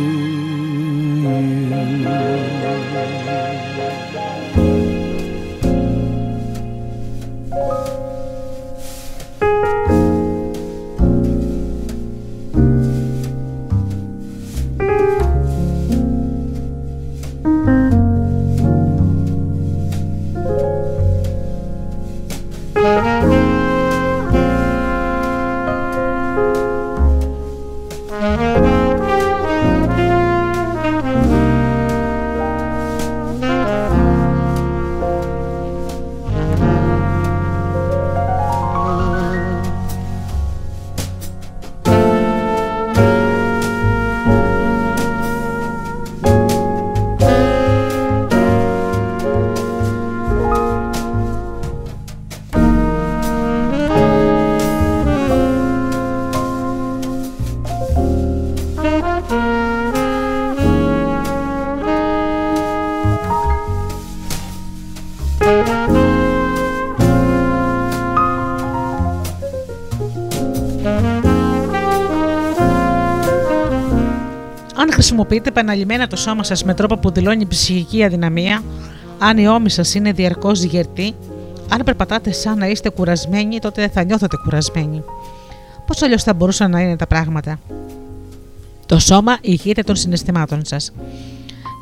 Χρησιμοποιείτε επαναλημμένα το σώμα σας με τρόπο που δηλώνει ψυχική αδυναμία, αν η ώμη σας είναι διαρκώς γερτή, αν περπατάτε σαν να είστε κουρασμένοι, τότε θα νιώθετε κουρασμένοι. Πώς αλλιώς θα μπορούσαν να είναι τα πράγματα; Το σώμα ηγείται των συναισθημάτων σας.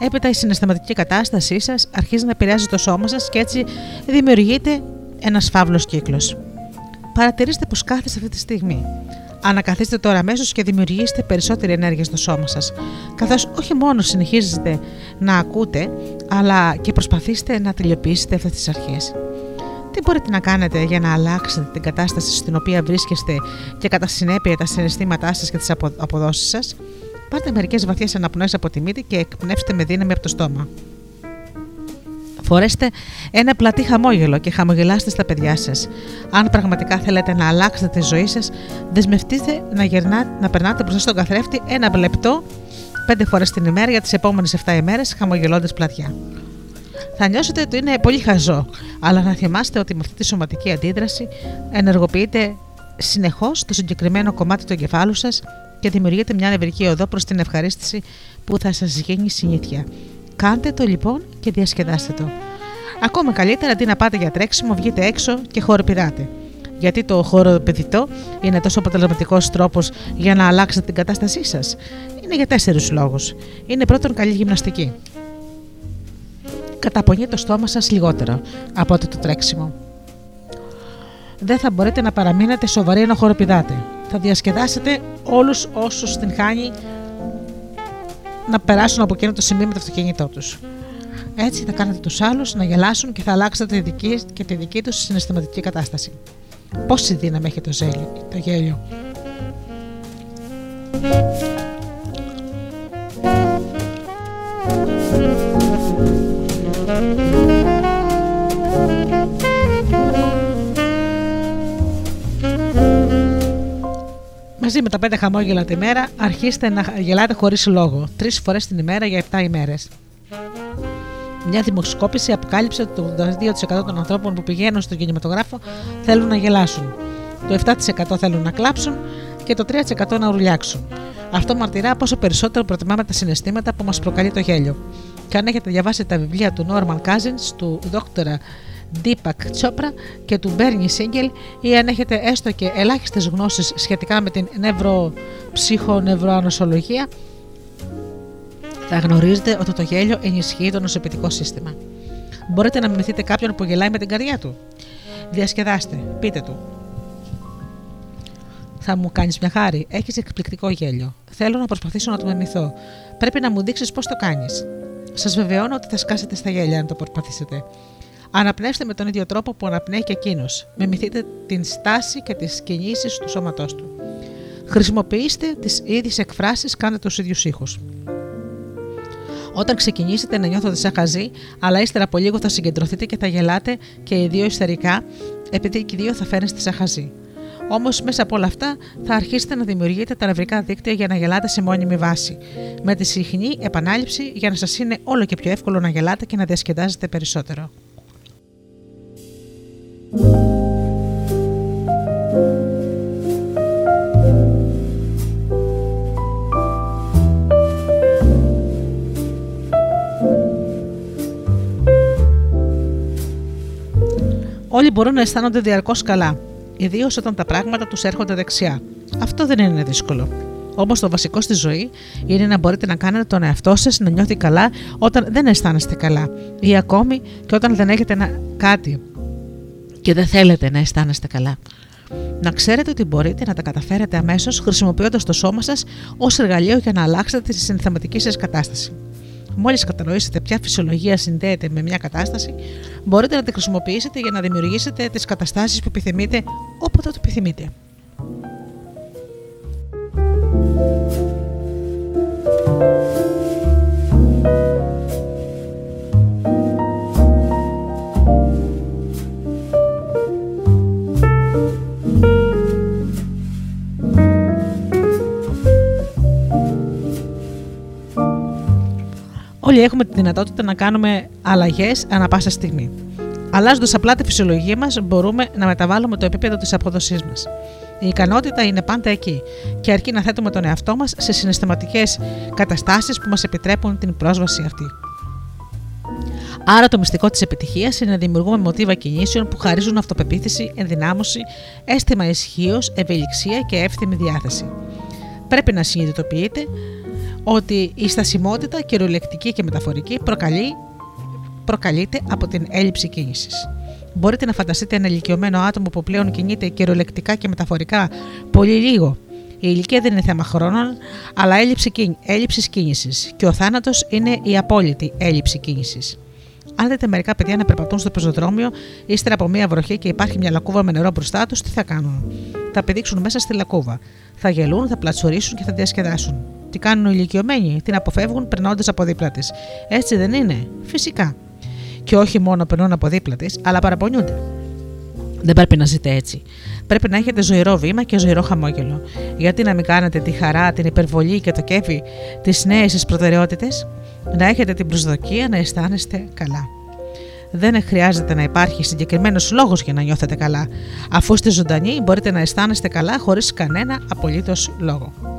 Έπειτα η συναισθηματική κατάστασή σας αρχίζει να επηρεάζει το σώμα σας και έτσι δημιουργείται ένας φαύλος κύκλος. Παρατηρήστε πως κάθεστε αυτή τη στιγμή. Ανακαθίστε τώρα αμέσως και δημιουργήστε περισσότερη ενέργεια στο σώμα σας, καθώς όχι μόνο συνεχίζετε να ακούτε, αλλά και προσπαθήστε να τελειοποιήσετε αυτές τις αρχές. Τι μπορείτε να κάνετε για να αλλάξετε την κατάσταση στην οποία βρίσκεστε και κατά συνέπεια τα συναισθήματά σας και τις αποδόσεις σας; Πάρτε μερικές βαθιές αναπνοές από τη μύτη και εκπνεύστε με δύναμη από το στόμα. Φορέστε ένα πλατή χαμόγελο και χαμογελάστε στα παιδιά σας. Αν πραγματικά θέλετε να αλλάξετε τη ζωή σας, δεσμευτείτε να, γερνά, να περνάτε μπροστά στον καθρέφτη ένα λεπτό πέντε φορές την ημέρα για τις επόμενες 7 ημέρες, χαμογελώντας πλατιά. Θα νιώσετε ότι είναι πολύ χαζό, αλλά να θυμάστε ότι με αυτή τη σωματική αντίδραση ενεργοποιείτε συνεχώς το συγκεκριμένο κομμάτι του εγκεφάλου σας και δημιουργείτε μια νευρική οδό προς την ευχαρίστηση που θα σας γίνει συνήθεια. Κάντε το λοιπόν και διασκεδάστε το. Ακόμα καλύτερα αντί να πάτε για τρέξιμο, βγείτε έξω και χοροπηδάτε. Γιατί το χοροπηδητό είναι τόσο αποτελεσματικός τρόπος για να αλλάξετε την κατάστασή σας; Είναι για τέσσερις λόγους. Είναι πρώτον καλή γυμναστική. Καταπονεί το στόμα σας λιγότερο από ότι το τρέξιμο. Δεν θα μπορείτε να παραμείνετε σοβαροί ενώ χοροπηδάτε. Θα διασκεδάσετε όλους όσους την χάνει να περάσουν από εκείνο το σημείο με το αυτοκίνητό τους. Έτσι θα κάνετε τους άλλους να γελάσουν και θα αλλάξετε τη δική και τη δική τους συναισθηματική κατάσταση. Πόση δύναμη έχει το, ζέλιο, το γέλιο. Μαζί με τα πέντε χαμόγελα τη μέρα, αρχίστε να γελάτε χωρίς λόγο, τρεις φορές την ημέρα για 7 ημέρες. Μια δημοσκόπηση αποκάλυψε ότι το 82% των ανθρώπων που πηγαίνουν στον κινηματογράφο θέλουν να γελάσουν. Το 7% θέλουν να κλάψουν και το 3% να ουρλιάξουν. Αυτό μαρτυρά πόσο περισσότερο προτιμάμε τα συναισθήματα που μας προκαλεί το γέλιο. Και αν έχετε διαβάσει τα βιβλία του Norman Cousins, του Dr. Deepak Chopra και του Bernie Siegel ή αν έχετε έστω και ελάχιστες γνώσεις σχετικά με την νευροψυχονευροανοσολογία θα γνωρίζετε ότι το γέλιο ενισχύει το νοσοποιητικό σύστημα. Μπορείτε να μιμηθείτε κάποιον που γελάει με την καρδιά του. Διασκεδάστε, πείτε του. Θα μου κάνεις μια χάρη. Έχεις εκπληκτικό γέλιο. Θέλω να προσπαθήσω να το μιμηθώ. Πρέπει να μου δείξεις πώς το κάνεις. Σας βεβαιώνω ότι θα σκάσετε στα γέλια αν το προσπαθήσετε. Αναπνεύστε με τον ίδιο τρόπο που αναπνέει και εκείνος. Μιμηθείτε την στάση και τις κινήσεις του σώματός του. Χρησιμοποιήστε τις ίδιες εκφράσεις, κάντε τους ίδιους ήχους. Όταν ξεκινήσετε να νιώθετε σαν χαζή, αλλά ύστερα από λίγο θα συγκεντρωθείτε και θα γελάτε και οι δύο ιστερικά, επειδή και οι δύο θα φαίνεστε σαν χαζή. Όμως μέσα από όλα αυτά θα αρχίσετε να δημιουργείτε τα νευρικά δίκτυα για να γελάτε σε μόνιμη βάση. Με τη συχνή επανάληψη για να σας είναι όλο και πιο εύκολο να γελάτε και να διασκεδάζετε περισσότερο. Όλοι μπορούν να αισθάνονται διαρκώς καλά, ιδίως όταν τα πράγματα τους έρχονται δεξιά. Αυτό δεν είναι δύσκολο. Όμως το βασικό στη ζωή είναι να μπορείτε να κάνετε τον εαυτό σας να νιώθει καλά όταν δεν αισθάνεστε καλά ή ακόμη και όταν δεν έχετε ένα κάτι και δεν θέλετε να αισθάνεστε καλά. Να ξέρετε ότι μπορείτε να τα καταφέρετε αμέσως χρησιμοποιώντας το σώμα σας ως εργαλείο για να αλλάξετε τη συνθεματική σας κατάσταση. Μόλις κατανοήσετε ποια φυσιολογία συνδέεται με μια κατάσταση, μπορείτε να τη χρησιμοποιήσετε για να δημιουργήσετε τις καταστάσεις που επιθυμείτε όποτε το επιθυμείτε. Όλοι έχουμε τη δυνατότητα να κάνουμε αλλαγές ανά πάσα στιγμή. Αλλάζοντας απλά τη φυσιολογία μας, μπορούμε να μεταβάλουμε το επίπεδο της απόδοσής μας. Η ικανότητα είναι πάντα εκεί και αρκεί να θέτουμε τον εαυτό μας σε συναισθηματικές καταστάσεις που μας επιτρέπουν την πρόσβαση αυτή. Άρα το μυστικό της επιτυχίας είναι να δημιουργούμε μοτίβα κινήσεων που χαρίζουν αυτοπεποίθηση, ενδυνάμωση, αίσθημα ισχύως, ευελιξία και εύθυμη διάθεση. Πρέπει να συνειδητοποιείτε ότι η στασιμότητα, κυριολεκτική και μεταφορική, προκαλεί, προκαλείται από την έλλειψη κίνησης. Μπορείτε να φανταστείτε ένα ηλικιωμένο άτομο που πλέον κινείται κυριολεκτικά και μεταφορικά πολύ λίγο. Η ηλικία δεν είναι θέμα χρόνων, αλλά έλλειψη κίνησης. Και ο θάνατος είναι η απόλυτη έλλειψη κίνησης. Αν δείτε μερικά παιδιά να περπατούν στο πεζοδρόμιο, ύστερα από μία βροχή και υπάρχει μια λακκούβα με νερό μπροστά τους, τι θα κάνουν; Θα πηδήξουν μέσα στη λακκούβα. Θα γελούν, θα πλατσουρίσουν και θα διασκεδάσουν. Τι κάνουν οι ηλικιωμένοι, την αποφεύγουν περνώντας από δίπλα της. Έτσι δεν είναι; Φυσικά. Και όχι μόνο περνούν από δίπλα της, αλλά παραπονιούνται. Δεν πρέπει να ζείτε έτσι. Πρέπει να έχετε ζωηρό βήμα και ζωηρό χαμόγελο. Γιατί να μην κάνετε τη χαρά, την υπερβολή και το κέφι τις νέες σας προτεραιότητες, να έχετε την προσδοκία να αισθάνεστε καλά. Δεν χρειάζεται να υπάρχει συγκεκριμένος λόγος για να νιώθετε καλά. Αφού είστε ζωντανοί, μπορείτε να αισθάνεστε καλά χωρίς κανένα απολύτως λόγο.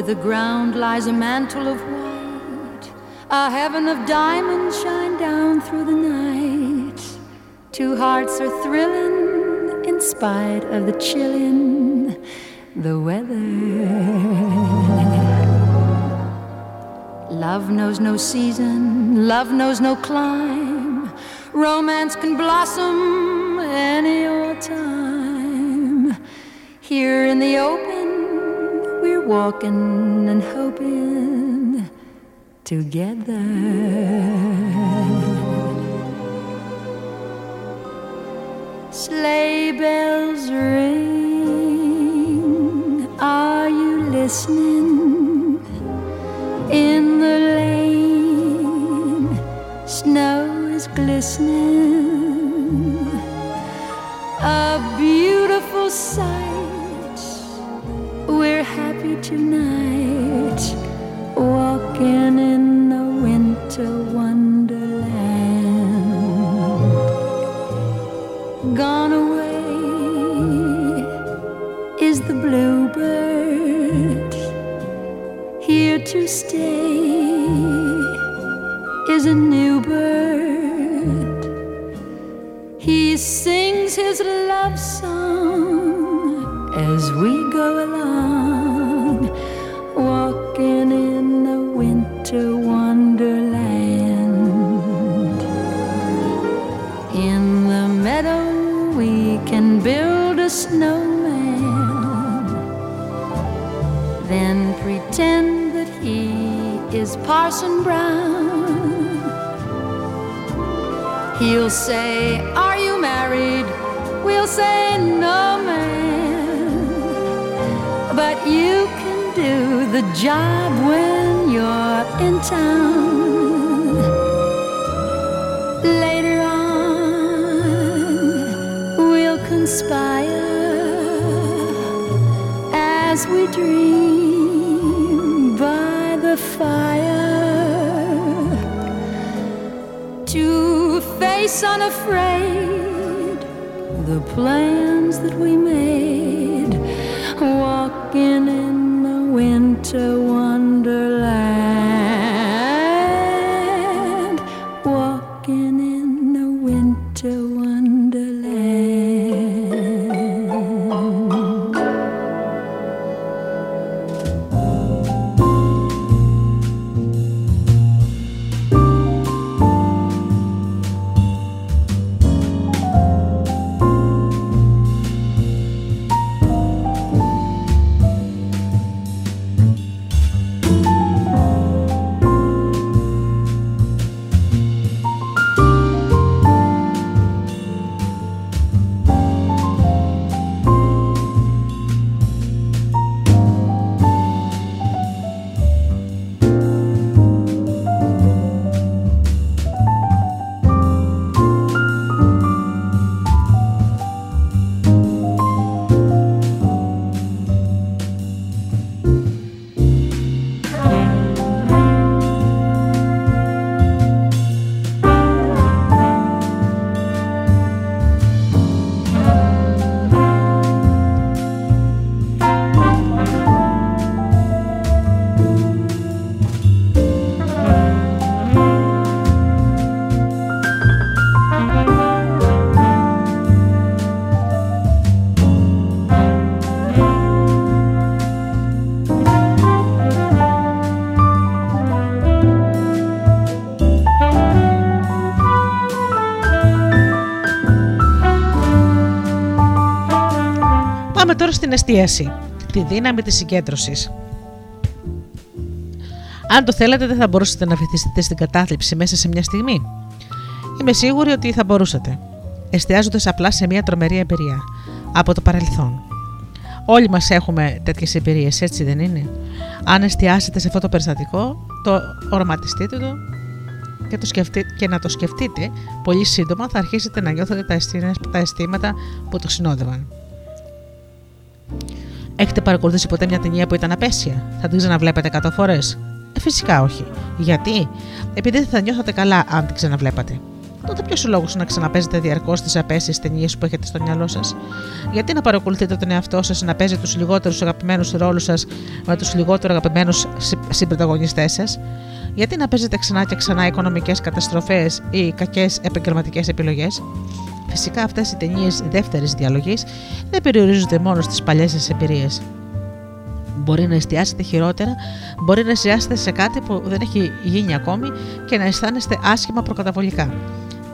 Over the ground lies a mantle of white, a heaven of diamonds shine down through the night. Two hearts are thrilling in spite of the chilling the weather. Love knows no season, love knows no climb. Romance can blossom any old time. Here in the open, walking and hoping together. Sleigh bells ring. Are you listening? In the lane, snow is glistening. A beautiful sight. Tonight, walking in the winter wonderland. Gone away is the bluebird. Here to stay is a new bird. He sings his love song as we go along, snowman, then pretend that he is Parson Brown. He'll say, Are you married? We'll say, No, man. But you can do the job when you're in town. Later on, we'll conspire as we dream by the fire. To face unafraid the plans that we made, walking in the winter τώρα στην εστίαση. Τη δύναμη της συγκέντρωσης. Αν το θέλετε, δεν θα μπορούσατε να βυθιστείτε στην κατάθλιψη μέσα σε μια στιγμή. Είμαι σίγουρη ότι θα μπορούσατε. Εστιάζοντας απλά σε μια τρομερή εμπειρία από το παρελθόν. Όλοι μας έχουμε τέτοιες εμπειρίες, έτσι δεν είναι; Αν εστιάσετε σε αυτό το περιστατικό, το οραματιστείτε το και, το σκεφτεί, και να το σκεφτείτε, πολύ σύντομα θα αρχίσετε να νιώθετε τα αισθήματα, τα αισθήματα που το συνόδευαν. Έχετε παρακολουθήσει ποτέ μια ταινία που ήταν απέσια, θα την ξαναβλέπετε 100 φορές; Ε, φυσικά όχι. Γιατί; Επειδή δεν θα νιώθετε καλά αν την ξαναβλέπατε. Τότε ποιος ο λόγος να ξαναπέζετε διαρκώς τις απέσιες ταινίες που έχετε στο μυαλό σας; Γιατί να παρακολουθείτε τον εαυτό σας να παίζει τους λιγότερους αγαπημένους ρόλους σας με τους λιγότερο αγαπημένους συμπροταγωνιστές σας; Γιατί να παίζετε ξανά και ξανά οικονομικές καταστροφές ή κακές επαγγελματικές επιλογές; Φυσικά αυτές οι ταινίες δεύτερης διαλογής δεν περιορίζονται μόνο στις παλιές σας εμπειρίες. Μπορεί να εστιάσετε χειρότερα, μπορεί να εστιάσετε σε κάτι που δεν έχει γίνει ακόμη και να αισθάνεστε άσχημα προκαταβολικά.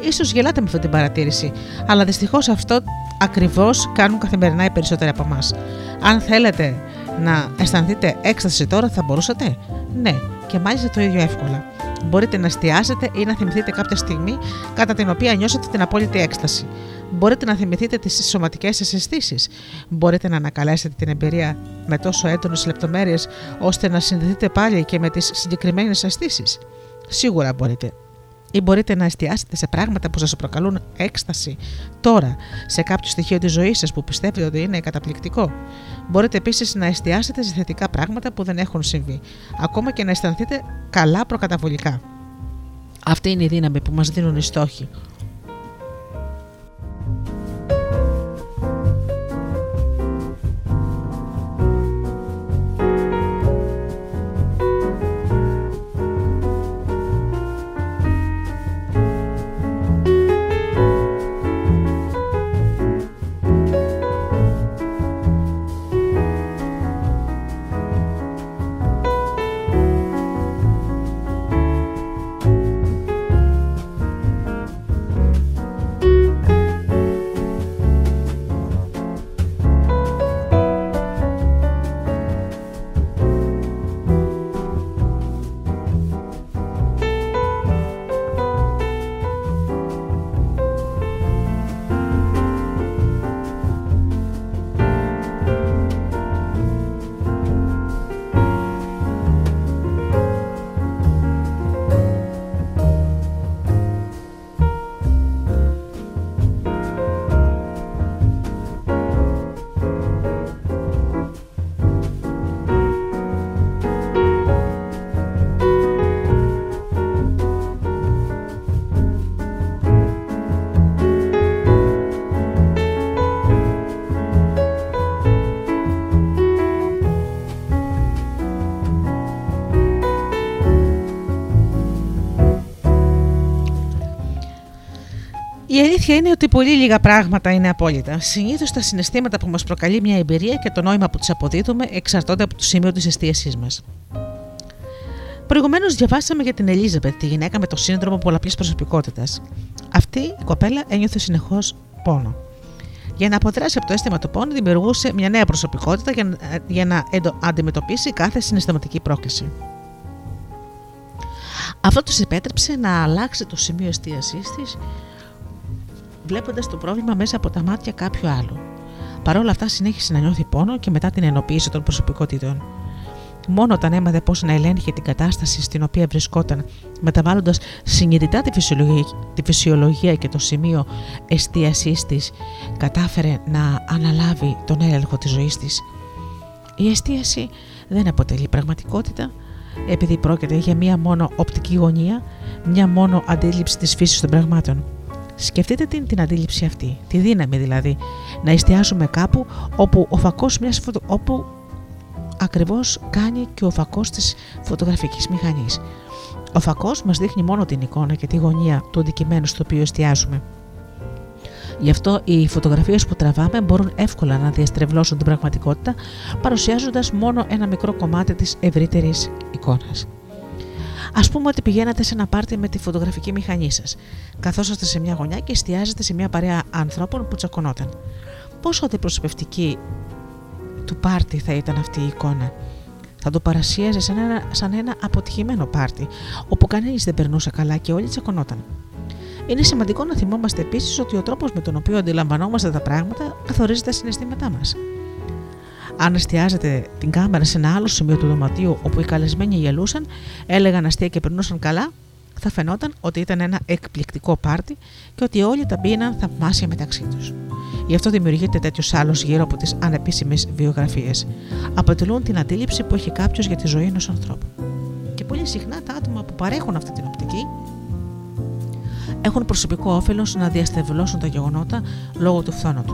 Ίσως γελάτε με αυτή την παρατήρηση, αλλά δυστυχώς αυτό ακριβώς κάνουν καθημερινά οι περισσότεροι από εμάς. Αν θέλετε να αισθανθείτε έκσταση τώρα, θα μπορούσατε; Ναι, και μάλιστα το ίδιο εύκολα. Μπορείτε να εστιάσετε ή να θυμηθείτε κάποια στιγμή κατά την οποία νιώσατε την απόλυτη έκσταση. Μπορείτε να θυμηθείτε τις σωματικές σας αισθήσεις. Μπορείτε να ανακαλέσετε την εμπειρία με τόσο έντονες λεπτομέρειες ώστε να συνδεθείτε πάλι και με τις συγκεκριμένες αισθήσεις. Σίγουρα μπορείτε. Ή μπορείτε να εστιάσετε σε πράγματα που σας προκαλούν έκσταση τώρα, σε κάποιο στοιχείο της ζωής σας που πιστεύετε ότι είναι καταπληκτικό. Μπορείτε επίσης να εστιάσετε σε θετικά πράγματα που δεν έχουν συμβεί, ακόμα και να αισθανθείτε καλά προκαταβολικά. Αυτή είναι η δύναμη που μας δίνουν οι στόχοι. Η αλήθεια είναι ότι πολύ λίγα πράγματα είναι απόλυτα. Συνήθως τα συναισθήματα που μας προκαλεί μια εμπειρία και το νόημα που τις αποδίδουμε εξαρτώνται από το σημείο της εστίασής μας. Προηγουμένως διαβάσαμε για την Ελίζαπετ, τη γυναίκα με το σύνδρομο πολλαπλής προσωπικότητας. Αυτή η κοπέλα ένιωθε συνεχώς πόνο. Για να αποδράσει από το αίσθημα του πόνου, δημιουργούσε μια νέα προσωπικότητα για, για να αντιμετωπίσει κάθε συναισθηματική πρόκληση. Αυτό της επέτρεψε να αλλάξει το σημείο εστίασής της βλέποντας το πρόβλημα μέσα από τα μάτια κάποιου άλλου. Παρ' όλα αυτά συνέχισε να νιώθει πόνο και μετά την ενοποίηση των προσωπικότητων. Μόνο όταν έμαθε πώς να ελέγχει την κατάσταση στην οποία βρισκόταν, μεταβάλλοντας συνειδητά τη φυσιολογία, τη φυσιολογία και το σημείο εστίασής της, κατάφερε να αναλάβει τον έλεγχο της ζωής της. Η εστίαση δεν αποτελεί πραγματικότητα, επειδή πρόκειται για μία μόνο οπτική γωνία, μια μόνο αντίληψη της φύσης των πραγμάτων. Σκεφτείτε την, την αντίληψη αυτή, τη δύναμη δηλαδή, να εστιάσουμε κάπου όπου ο φακός μιας φωτο... όπου ακριβώς κάνει και ο φακός της φωτογραφικής μηχανής. Ο φακός μας δείχνει μόνο την εικόνα και τη γωνία του αντικειμένου στο οποίο εστιάζουμε. Γι' αυτό οι φωτογραφίες που τραβάμε μπορούν εύκολα να διαστρεβλώσουν την πραγματικότητα παρουσιάζοντας μόνο ένα μικρό κομμάτι της ευρύτερης εικόνας. Α πούμε ότι πηγαίνατε σε ένα πάρτι με τη φωτογραφική μηχανή σας. Καθόσαστε σε μια γωνιά και εστιάζετε σε μια παρέα ανθρώπων που τσακωνόταν. Πόσο αντιπροσωπευτική του πάρτι θα ήταν αυτή η εικόνα; Θα το παρασίαζε σαν ένα, σαν ένα αποτυχημένο πάρτι, όπου κανεί δεν περνούσε καλά και όλοι τσακωνόταν. Είναι σημαντικό να θυμόμαστε επίσης ότι ο τρόπος με τον οποίο αντιλαμβανόμαστε τα πράγματα καθορίζει τα συναισθήματά μας. Αν εστιάζετε την κάμερα σε ένα άλλο σημείο του δωματίου όπου οι καλεσμένοι γελούσαν, έλεγαν αστεία και περνούσαν καλά, θα φαινόταν ότι ήταν ένα εκπληκτικό πάρτι και ότι όλοι τα πίναν θαυμάσια μεταξύ τους. Γι' αυτό δημιουργείται τέτοιος άλλος γύρω από τις ανεπίσημες βιογραφίες. Αποτελούν την αντίληψη που έχει κάποιος για τη ζωή ενός ανθρώπου. Και πολύ συχνά τα άτομα που παρέχουν αυτή την οπτική έχουν προσωπικό όφελος να διαστευλώσουν τα γεγονότα λόγω του φθόνου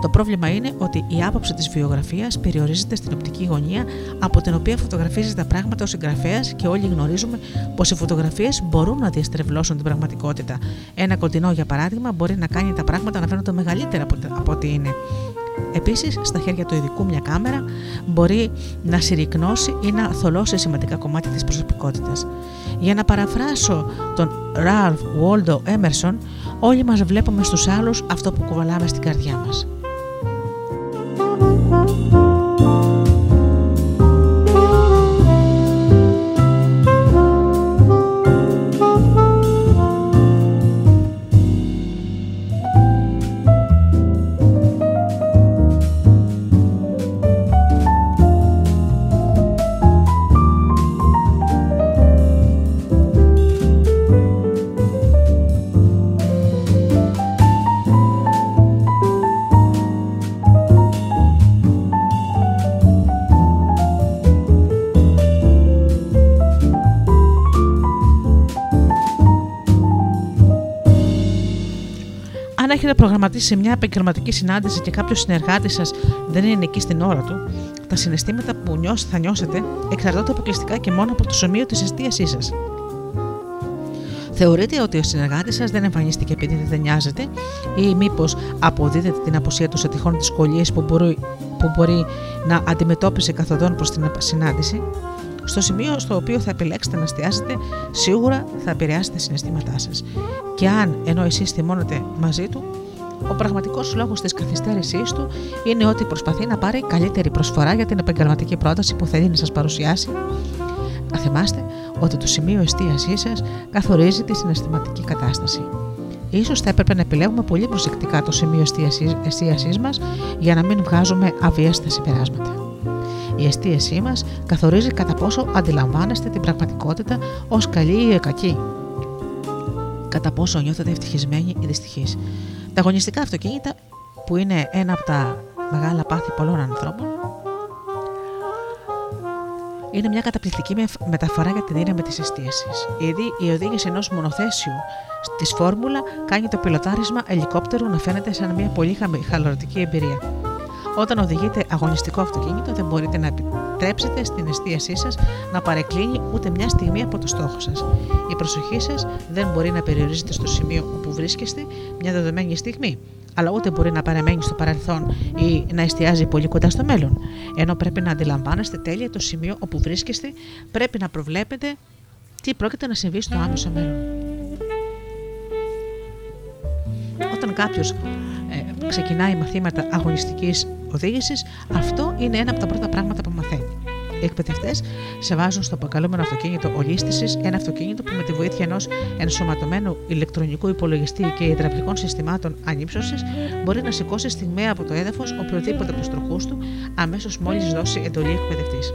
Το πρόβλημα είναι ότι η άποψη της βιογραφίας περιορίζεται στην οπτική γωνία από την οποία φωτογραφίζει τα πράγματα ο συγγραφέας και όλοι γνωρίζουμε πως οι φωτογραφίες μπορούν να διαστρεβλώσουν την πραγματικότητα. Ένα κοντινό, για παράδειγμα, μπορεί να κάνει τα πράγματα να φαίνονται μεγαλύτερα από ό,τι είναι. Επίσης, στα χέρια του ειδικού μια κάμερα μπορεί να συρρυκνώσει ή να θολώσει σημαντικά κομμάτια της προσωπικότητας. Για να παραφράσω τον Ralph Waldo Emerson, όλοι μας βλέπουμε στους άλλους αυτό που κουβαλάμε στην καρδιά μας. Έχετε προγραμματίσει μια επαγγελματική συνάντηση και κάποιος συνεργάτης σας δεν είναι εκεί στην ώρα του, τα συναισθήματα που νιώσ, θα νιώσετε εξαρτώνται αποκλειστικά και μόνο από το σημείο της εστίασής σας. Θεωρείτε ότι ο συνεργάτης σας δεν εμφανίστηκε επειδή δεν νοιάζεται, ή μήπως αποδίδετε την αποσία του σε τυχόν δυσκολίες που μπορεί, που μπορεί να αντιμετώπισε καθοδόν προς την συνάντηση; Στο σημείο στο οποίο θα επιλέξετε να εστιάσετε, σίγουρα θα επηρεάσετε τα συναισθήματά σας. Και αν ενώ εσείς θυμώνετε μαζί του, ο πραγματικός λόγος της καθυστέρησής του είναι ότι προσπαθεί να πάρει καλύτερη προσφορά για την επαγγελματική πρόταση που θέλει να σας παρουσιάσει. Να θυμάστε ότι το σημείο εστίασής σας καθορίζει τη συναισθηματική κατάσταση. Ίσως θα έπρεπε να επιλέγουμε πολύ προσεκτικά το σημείο εστίασής μας για να μην βγάζουμε αβίαστα συμπεράσματα. Η εστίασή μας καθορίζει κατά πόσο αντιλαμβάνεστε την πραγματικότητα ως καλή ή κακή. Κατά πόσο νιώθετε ευτυχισμένοι ή δυστυχείς. Τα αγωνιστικά αυτοκίνητα, που είναι ένα από τα μεγάλα πάθη πολλών ανθρώπων, είναι μια καταπληκτική μεταφορά για την δύναμη της εστίασης. Ήδη η οδήγηση ενός μονοθέσιου της φόρμουλα κάνει το πιλοτάρισμα ελικόπτερου να φαίνεται σαν μια πολύ χαλαρωτική εμπειρία. Όταν οδηγείτε αγωνιστικό αυτοκίνητο, δεν μπορείτε να επιτρέψετε στην εστίασή σας να παρεκκλίνει ούτε μια στιγμή από το στόχο σας. Η προσοχή σας δεν μπορεί να περιορίζεται στο σημείο όπου βρίσκεστε μια δεδομένη στιγμή, αλλά ούτε μπορεί να παραμένει στο παρελθόν ή να εστιάζει πολύ κοντά στο μέλλον. Ενώ πρέπει να αντιλαμβάνεστε τέλεια το σημείο όπου βρίσκεστε, πρέπει να προβλέπετε τι πρόκειται να συμβεί στο άμεσο μέλλον. Όταν κάποιος ε, ξεκινάει μαθήματα αγωνιστικής οδήγησης, αυτό είναι ένα από τα πρώτα πράγματα που μαθαίνει. Οι εκπαιδευτές σε βάζουν στο αποκαλούμενο αυτοκίνητο ολίσθησης ένα αυτοκίνητο που με τη βοήθεια ενός ενσωματωμένου ηλεκτρονικού υπολογιστή και υδραυλικών συστημάτων ανύψωσης μπορεί να σηκώσει στιγμαία από το έδαφος οποιοδήποτε από τους τροχούς του αμέσως μόλις δώσει εντολή εκπαιδευτής.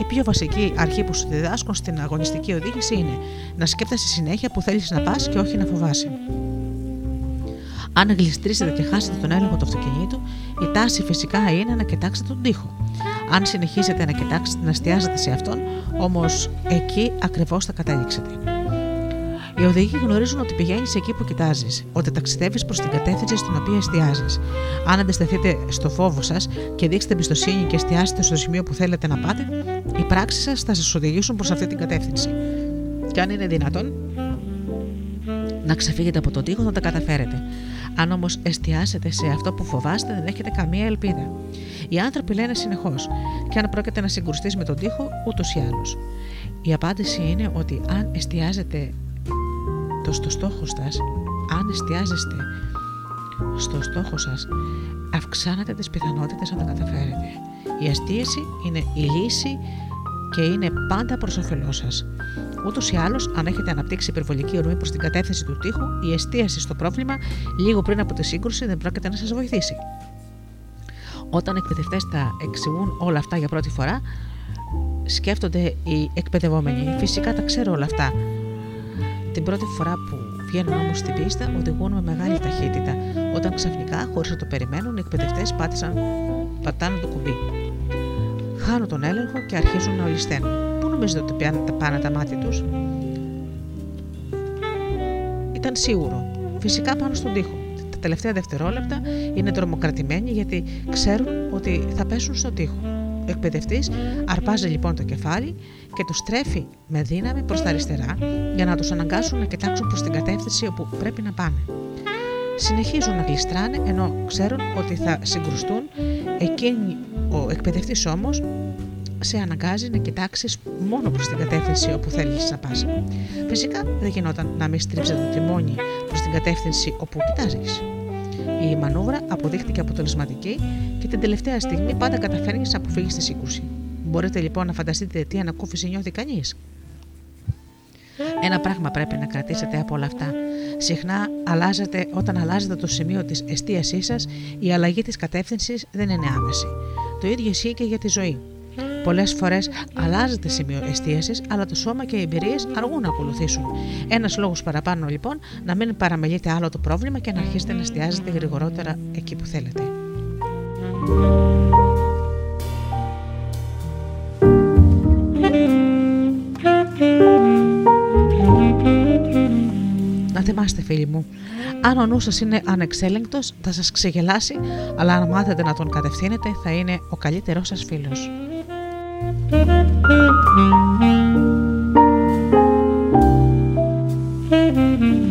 Η πιο βασική αρχή που σου διδάσκουν στην αγωνιστική οδήγηση είναι να σκέφτεσαι συνέχεια που θέλεις να πας και όχι να φοβάσει. Αν γλιστρήσετε και χάσετε τον έλεγχο του αυτοκινήτου, η τάση φυσικά είναι να κοιτάξετε τον τοίχο. Αν συνεχίσετε να κοιτάξετε, να εστιάζετε σε αυτόν, όμως εκεί ακριβώς θα καταλήξετε. Οι οδηγοί γνωρίζουν ότι πηγαίνεις εκεί που κοιτάζεις, ότι ταξιδεύεις προς την κατεύθυνση στην οποία εστιάζεις. Αν αντισταθείτε στο φόβο σας και δείξετε εμπιστοσύνη και εστιάσετε στο σημείο που θέλετε να πάτε, οι πράξεις σας θα σας οδηγήσουν προς αυτή την κατεύθυνση. Και αν είναι δυνατόν, να ξεφύγετε από τον τοίχο θα τα καταφέρετε. Αν όμως εστιάσετε σε αυτό που φοβάστε, δεν έχετε καμία ελπίδα. Οι άνθρωποι λένε συνεχώς, και αν πρόκειται να συγκρουστείς με τον τοίχο, ούτως ή άλλως. Η απάντηση είναι ότι αν εστιάζετε το στο στόχο σας, αν εστιάζεστε στο στόχο σας, αυξάνετε τις πιθανότητες να τα καταφέρετε. Η αστίαση είναι η λύση και είναι πάντα προς όφελός σας. Ούτως ή άλλως, αν έχετε αναπτύξει υπερβολική ορμή προς την κατεύθυνση του τείχου, η εστίαση στο πρόβλημα λίγο πριν από τη σύγκρουση δεν πρόκειται να σας βοηθήσει. Όταν εκπαιδευτές τα εξηγούν όλα αυτά για πρώτη φορά, σκέφτονται οι εκπαιδευόμενοι. Φυσικά τα ξέρω όλα αυτά. Την πρώτη φορά που βγαίνουν όμως στην πίστα, οδηγούν με μεγάλη ταχύτητα, όταν ξαφνικά, χωρίς να το περιμένουν, οι εκπαιδευτές πάτησαν, πατάνε το κουμπί. Χάνουν τον έλεγχο και αρχίζουν να ολισθαίνουν. Πού νομίζετε ότι πάνε τα μάτια τους, Ήταν σίγουρο. Φυσικά πάνω στον τοίχο. Τα τελευταία δευτερόλεπτα είναι τρομοκρατημένοι γιατί ξέρουν ότι θα πέσουν στον τοίχο. Ο εκπαιδευτής αρπάζει λοιπόν το κεφάλι και του στρέφει με δύναμη προς τα αριστερά για να τους αναγκάσουν να κοιτάξουν προς την κατεύθυνση όπου πρέπει να πάνε. Συνεχίζουν να γλιστράνε ενώ ξέρουν ότι θα συγκρουστούν. Εκείνοι, ο εκπαιδευτής όμως σε αναγκάζει να κοιτάξεις μόνο προς την κατεύθυνση όπου θέλει να πας. Φυσικά δεν γινόταν να μην στρίψετε το τιμόνι προς την κατεύθυνση όπου κοιτάζεις. Η μανούβρα αποδείχτηκε αποτελεσματική και την τελευταία στιγμή πάντα καταφέρνεις να αποφύγεις τη σύγκρουση. Μπορείτε λοιπόν να φανταστείτε τι ανακούφιση νιώθει κανείς. Ένα πράγμα πρέπει να κρατήσετε από όλα αυτά. Συχνά αλλάζετε, όταν αλλάζετε το σημείο της εστίασής σας, η αλλαγή της κατεύθυνσης δεν είναι άμεση. Το ίδιο ισχύει και για τη ζωή. Πολλές φορές αλλάζεται σημείο εστίασης, αλλά το σώμα και οι εμπειρίες αργούν να ακολουθήσουν. Ένας λόγος παραπάνω λοιπόν να μην παραμελείτε άλλο το πρόβλημα και να αρχίσετε να εστιάζετε γρηγορότερα εκεί που θέλετε. Θυμάστε φίλοι μου, αν ο νους σας είναι ανεξέλεγκτος θα σας ξεγελάσει, αλλά αν μάθετε να τον κατευθύνετε θα είναι ο καλύτερός σας φίλος. troubles will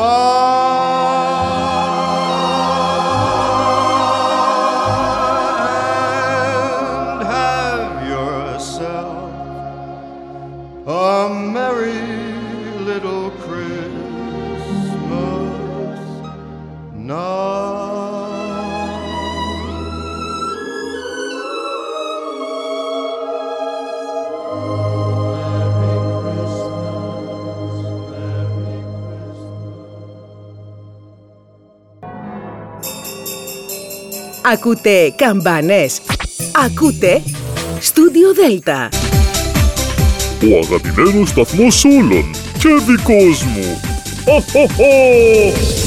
Bye. Ακούτε καμπάνες. Ακούτε Studio Delta. Ο αγαπημένος σταθμός όλων και δικός μου. ο ο ho!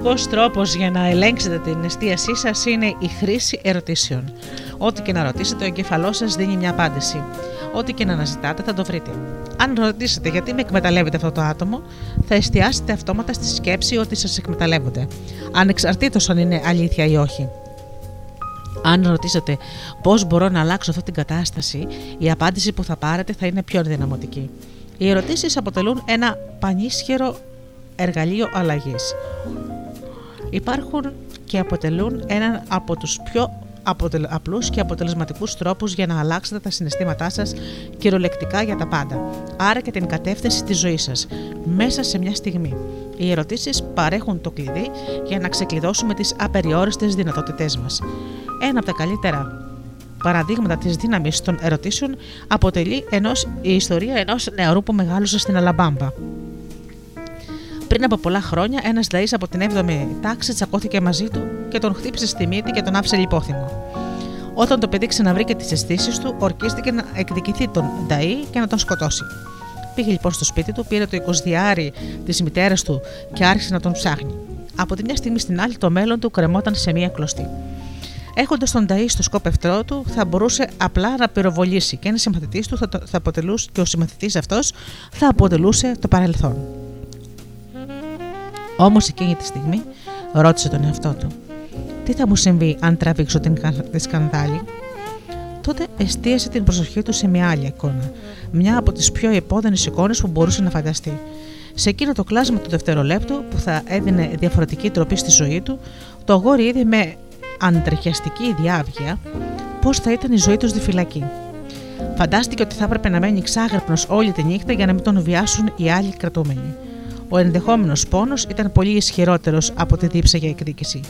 Αποτελεσματικό τρόπος για να ελέγξετε την εστίασή σας είναι η χρήση ερωτήσεων. Ό,τι και να ρωτήσετε, ο εγκεφαλός σας δίνει μια απάντηση. Ό,τι και να αναζητάτε, θα το βρείτε. Αν ρωτήσετε γιατί με εκμεταλλεύεται αυτό το άτομο, θα εστιάσετε αυτόματα στη σκέψη ότι σας εκμεταλλεύονται. Ανεξαρτήτως αν είναι αλήθεια ή όχι. Αν ρωτήσετε πώς μπορώ να αλλάξω αυτή την κατάσταση, η απάντηση που θα πάρετε θα είναι πιο δυναμωτική. Οι ερωτήσεις αποτελούν ένα πανίσχυρο εργαλείο αλλαγής. Υπάρχουν και αποτελούν έναν από τους πιο αποτελ... απλούς και αποτελεσματικούς τρόπους για να αλλάξετε τα συναισθήματά σας κυριολεκτικά για τα πάντα. Άρα και την κατεύθυνση της ζωής σας, μέσα σε μια στιγμή. Οι ερωτήσεις παρέχουν το κλειδί για να ξεκλειδώσουμε τις απεριόριστες δυνατότητές μας. Ένα από τα καλύτερα παραδείγματα της δύναμης των ερωτήσεων αποτελεί ενός, η ιστορία ενός νεαρού που μεγάλωσε στην Αλαμπάμπα. Πριν από πολλά χρόνια, ένας Δαή από την 7η τάξη τσακώθηκε μαζί του και τον χτύπησε στη μύτη και τον άφησε λιπόθυμο. Όταν το παιδί ξαναβρήκε τις αισθήσεις του, ορκίστηκε να εκδικηθεί τον Νταή και να τον σκοτώσει. Πήγε λοιπόν στο σπίτι του, πήρε το 20 της μητέρας του και άρχισε να τον ψάχνει. Από τη μια στιγμή στην άλλη, το μέλλον του κρεμόταν σε μία κλωστή. Έχοντας τον Νταή στο σκόπευτρό του, θα μπορούσε απλά να πυροβολήσει και ένας συμμαθητής του θα, το, θα αποτελούσε και ο συμμαθητής αυτός θα αποτελούσε το παρελθόν. Όμως εκείνη τη στιγμή ρώτησε τον εαυτό του: Τι θα μου συμβεί αν τραβήξω την τη σκανδάλη; Τότε εστίασε την προσοχή του σε μια άλλη εικόνα, μια από τις πιο επώδυνες εικόνες που μπορούσε να φανταστεί. Σε εκείνο το κλάσμα του δευτερολέπτου που θα έδινε διαφορετική τροπή στη ζωή του, το αγόρι είδε με αντρεχιαστική διάβγεια πώς θα ήταν η ζωή τους στη φυλακή. Φαντάστηκε ότι θα έπρεπε να μένει ξάγρυπνος όλη τη νύχτα για να μην τον βιάσουν οι άλλοι κρατούμενοι. Ο ενδεχόμενος πόνος ήταν πολύ ισχυρότερος από τη δίψα για εκδίκηση.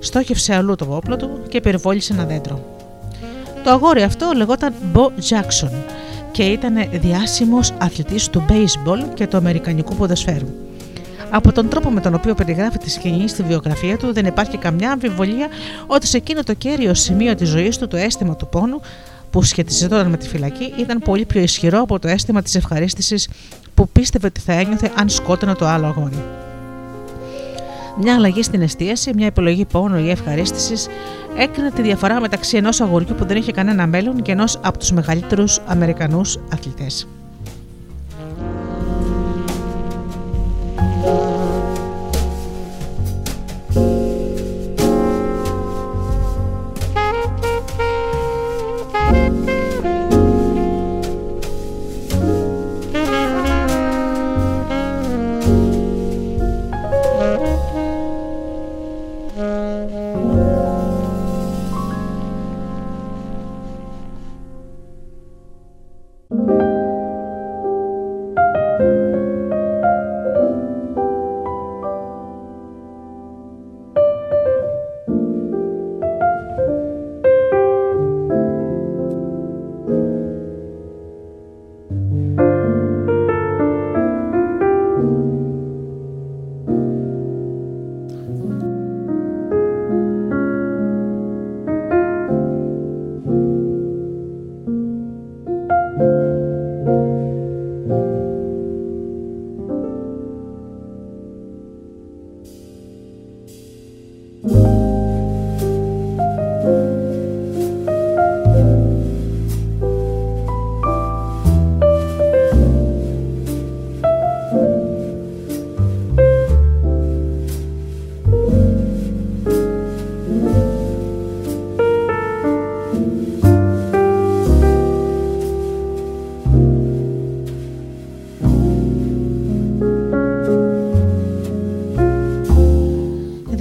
Στόχευσε αλλού το όπλο του και πυροβόλησε ένα δέντρο. Το αγόρι αυτό λεγόταν Bo Jackson και ήταν διάσημος αθλητής του baseball και του αμερικανικού ποδοσφαίρου. Από τον τρόπο με τον οποίο περιγράφει τη σκηνή στη βιογραφία του, δεν υπάρχει καμιά αμφιβολία ότι σε εκείνο το κέριο σημείο της ζωής του το αίσθημα του πόνου που σχετιζόταν με τη φυλακή ήταν πολύ πιο ισχυρό από το αίσθημα της ευχαρίστησης που πίστευε ότι θα ένιωθε αν σκότωνε το άλλο αγόρι. Μια αλλαγή στην εστίαση, μια επιλογή πόνο ή ευχαρίστησης έκρινε τη διαφορά μεταξύ ενός αγοριού που δεν είχε κανένα μέλλον και ενός από τους μεγαλύτερους Αμερικανούς αθλητές.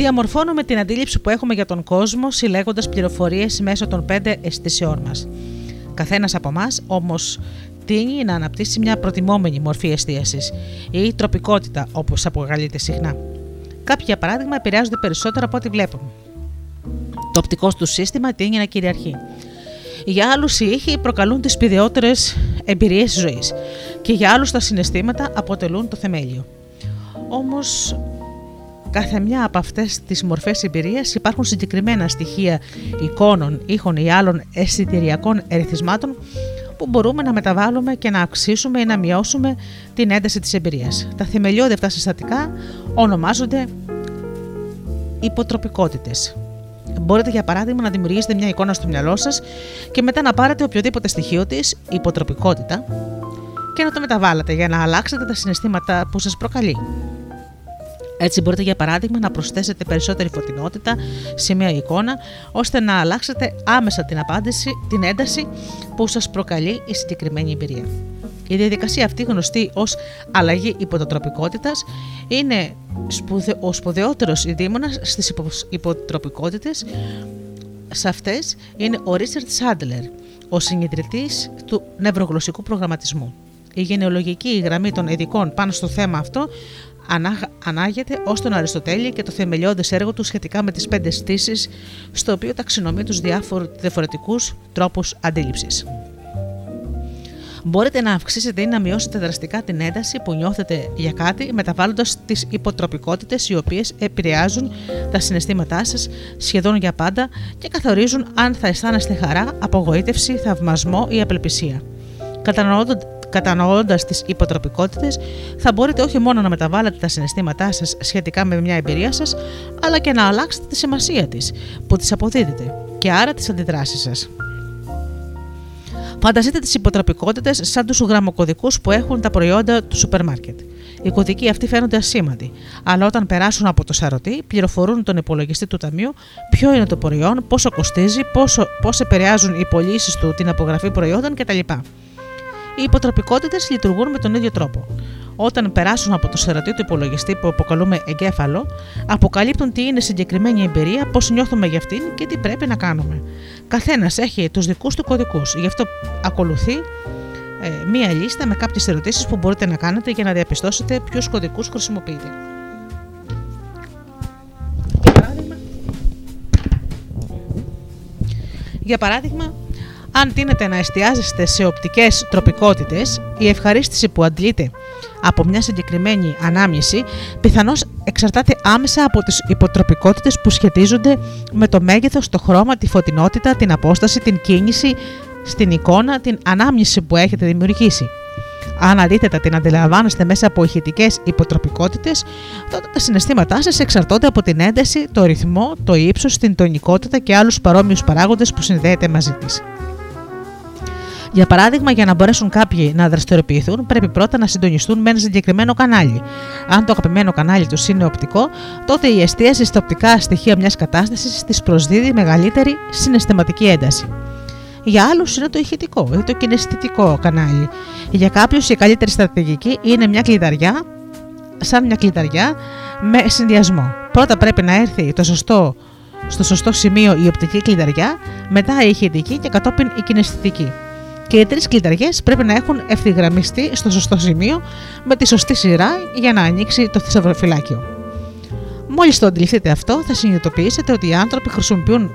Διαμορφώνουμε την αντίληψη που έχουμε για τον κόσμο συλλέγοντας πληροφορίες μέσω των πέντε αισθησεών μας. Καθένας από εμά όμως τίνει να αναπτύσσει μια προτιμόμενη μορφή εστίασης ή τροπικότητα, όπως αποκαλείται συχνά. Κάποιοι, για παράδειγμα, επηρεάζονται περισσότερο από ό,τι βλέπουμε. Το οπτικό του σύστημα τίνει να κυριαρχεί. Για άλλους οι ήχοι προκαλούν τις σπηδιότερε εμπειρίες ζωής και για άλλους τα συναισθήματα αποτελούν το θεμέλιο. Όμως, κάθε μια από αυτές τις μορφές εμπειρίας υπάρχουν συγκεκριμένα στοιχεία εικόνων, ήχων ή άλλων αισθητηριακών ερεθισμάτων που μπορούμε να μεταβάλουμε και να αυξήσουμε ή να μειώσουμε την ένταση της εμπειρίας. Τα θεμελιώδη αυτά συστατικά ονομάζονται υποτροπικότητες. Μπορείτε για παράδειγμα να δημιουργήσετε μια εικόνα στο μυαλό σας και μετά να πάρετε οποιοδήποτε στοιχείο της, υποτροπικότητα, και να το μεταβάλλετε για να αλλάξετε τα συναισθήματα που σας προκαλεί. Έτσι μπορείτε για παράδειγμα να προσθέσετε περισσότερη φωτεινότητα σε μια εικόνα ώστε να αλλάξετε άμεσα την απάντηση, την ένταση που σας προκαλεί η συγκεκριμένη εμπειρία. Η διαδικασία αυτή γνωστή ως αλλαγή υποτροπικότητας είναι ο σπουδαιότερος ειδήμονας στις υποτροπικότητες σε αυτές είναι ο Ρίτσαρτ Σάντλερ, ο συνειδητής του νευρογλωσσικού προγραμματισμού. Η γενεολογική γραμμή των ειδικών πάνω στο θέμα αυτό ανάγεται ως τον Αριστοτέλη και το θεμελιώδες έργο του σχετικά με τις πέντε στήσεις, στο οποίο ταξινομεί τους διαφορετικούς τρόπους αντίληψης. Μπορείτε να αυξήσετε ή να μειώσετε δραστικά την ένταση που νιώθετε για κάτι, μεταβάλλοντας τις υποτροπικότητες οι οποίες επηρεάζουν τα συναισθήματά σας σχεδόν για πάντα και καθορίζουν αν θα αισθάνεστε χαρά, απογοήτευση, θαυμασμό ή απελπισία. Κατανοώντας τις υποτροπικότητες, θα μπορείτε όχι μόνο να μεταβάλλετε τα συναισθήματά σας σχετικά με μια εμπειρία σας, αλλά και να αλλάξετε τη σημασία της που της αποδίδετε και άρα τις αντιδράσεις σας. Φανταστείτε τις υποτροπικότητες σαν τους γραμμοκωδικούς που έχουν τα προϊόντα του σούπερ μάρκετ. Οι κωδικοί αυτοί φαίνονται ασήμαντοι, αλλά όταν περάσουν από το σαρωτή, πληροφορούν τον υπολογιστή του ταμείου ποιο είναι το προϊόν, πόσο κοστίζει, πώς επηρεάζουν οι πωλήσεις του την απογραφή προϊόντων κτλ. Οι υποτροπικότητες λειτουργούν με τον ίδιο τρόπο. Όταν περάσουν από το σερωτή του υπολογιστή που αποκαλούμε εγκέφαλο, αποκαλύπτουν τι είναι συγκεκριμένη εμπειρία, πώς νιώθουμε για αυτήν και τι πρέπει να κάνουμε. Καθένας έχει τους δικούς του κωδικούς, γι' αυτό ακολουθεί ε, μία λίστα με κάποιες ερωτήσεις που μπορείτε να κάνετε για να διαπιστώσετε ποιους κωδικούς χρησιμοποιείτε. Για παράδειγμα, αν τίνετε να εστιάζεστε σε οπτικές τροπικότητες, η ευχαρίστηση που αντλείτε από μια συγκεκριμένη ανάμνηση πιθανώς εξαρτάται άμεσα από τις υποτροπικότητες που σχετίζονται με το μέγεθος, το χρώμα, τη φωτεινότητα, την απόσταση, την κίνηση στην εικόνα, την ανάμνηση που έχετε δημιουργήσει. Αν αντίθετα την αντιλαμβάνεστε μέσα από ηχητικές υποτροπικότητες, τότε τα συναισθήματά σας εξαρτώνται από την ένταση, το ρυθμό, το ύψος, την τονικότητα και άλλους παρόμοιους παράγοντες που συνδέεται μαζί της. Για παράδειγμα, για να μπορέσουν κάποιοι να δραστηριοποιηθούν, πρέπει πρώτα να συντονιστούν με ένα συγκεκριμένο κανάλι. Αν το αγαπημένο κανάλι τους είναι οπτικό, τότε η εστίαση στα οπτικά στοιχεία μιας κατάστασης τη προσδίδει μεγαλύτερη συναισθηματική ένταση. Για άλλους είναι το ηχητικό ή το κινηστικό κανάλι. Για κάποιους η καλύτερη στρατηγική είναι μια κλειδαριά, σαν μια κλειδαριά με συνδυασμό. Πρώτα πρέπει να έρθει το σωστό, στο σωστό σημείο η οπτική κλειδαριά, μετά η ηχητική και κατόπιν η κινηστική και οι τρεις κλειδαριέ πρέπει να έχουν ευθυγραμμιστεί στο σωστό σημείο με τη σωστή σειρά για να ανοίξει το θησαυροφυλάκιο. Μόλις το αντιληφθείτε αυτό, θα συνειδητοποιήσετε ότι οι άνθρωποι χρησιμοποιούν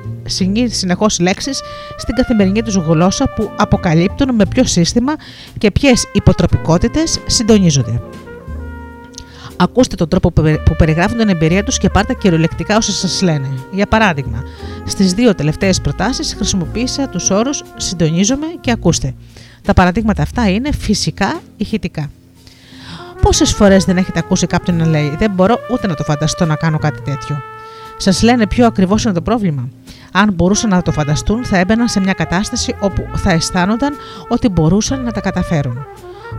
συνεχώς λέξεις στην καθημερινή τους γλώσσα που αποκαλύπτουν με ποιο σύστημα και ποιες υποτροπικότητες συντονίζονται. Ακούστε τον τρόπο που περιγράφουν την εμπειρία τους και πάρτε κυριολεκτικά όσα σας λένε. Για παράδειγμα, στις δύο τελευταίες προτάσεις χρησιμοποίησα τους όρους συντονίζομαι και ακούστε. Τα παραδείγματα αυτά είναι φυσικά ηχητικά. Πόσες φορές δεν έχετε ακούσει κάποιον να λέει Δεν μπορώ ούτε να το φανταστώ να κάνω κάτι τέτοιο. Σας λένε ποιο ακριβώς είναι το πρόβλημα. Αν μπορούσαν να το φανταστούν, θα έμπαιναν σε μια κατάσταση όπου θα αισθάνονταν ότι μπορούσαν να τα καταφέρουν.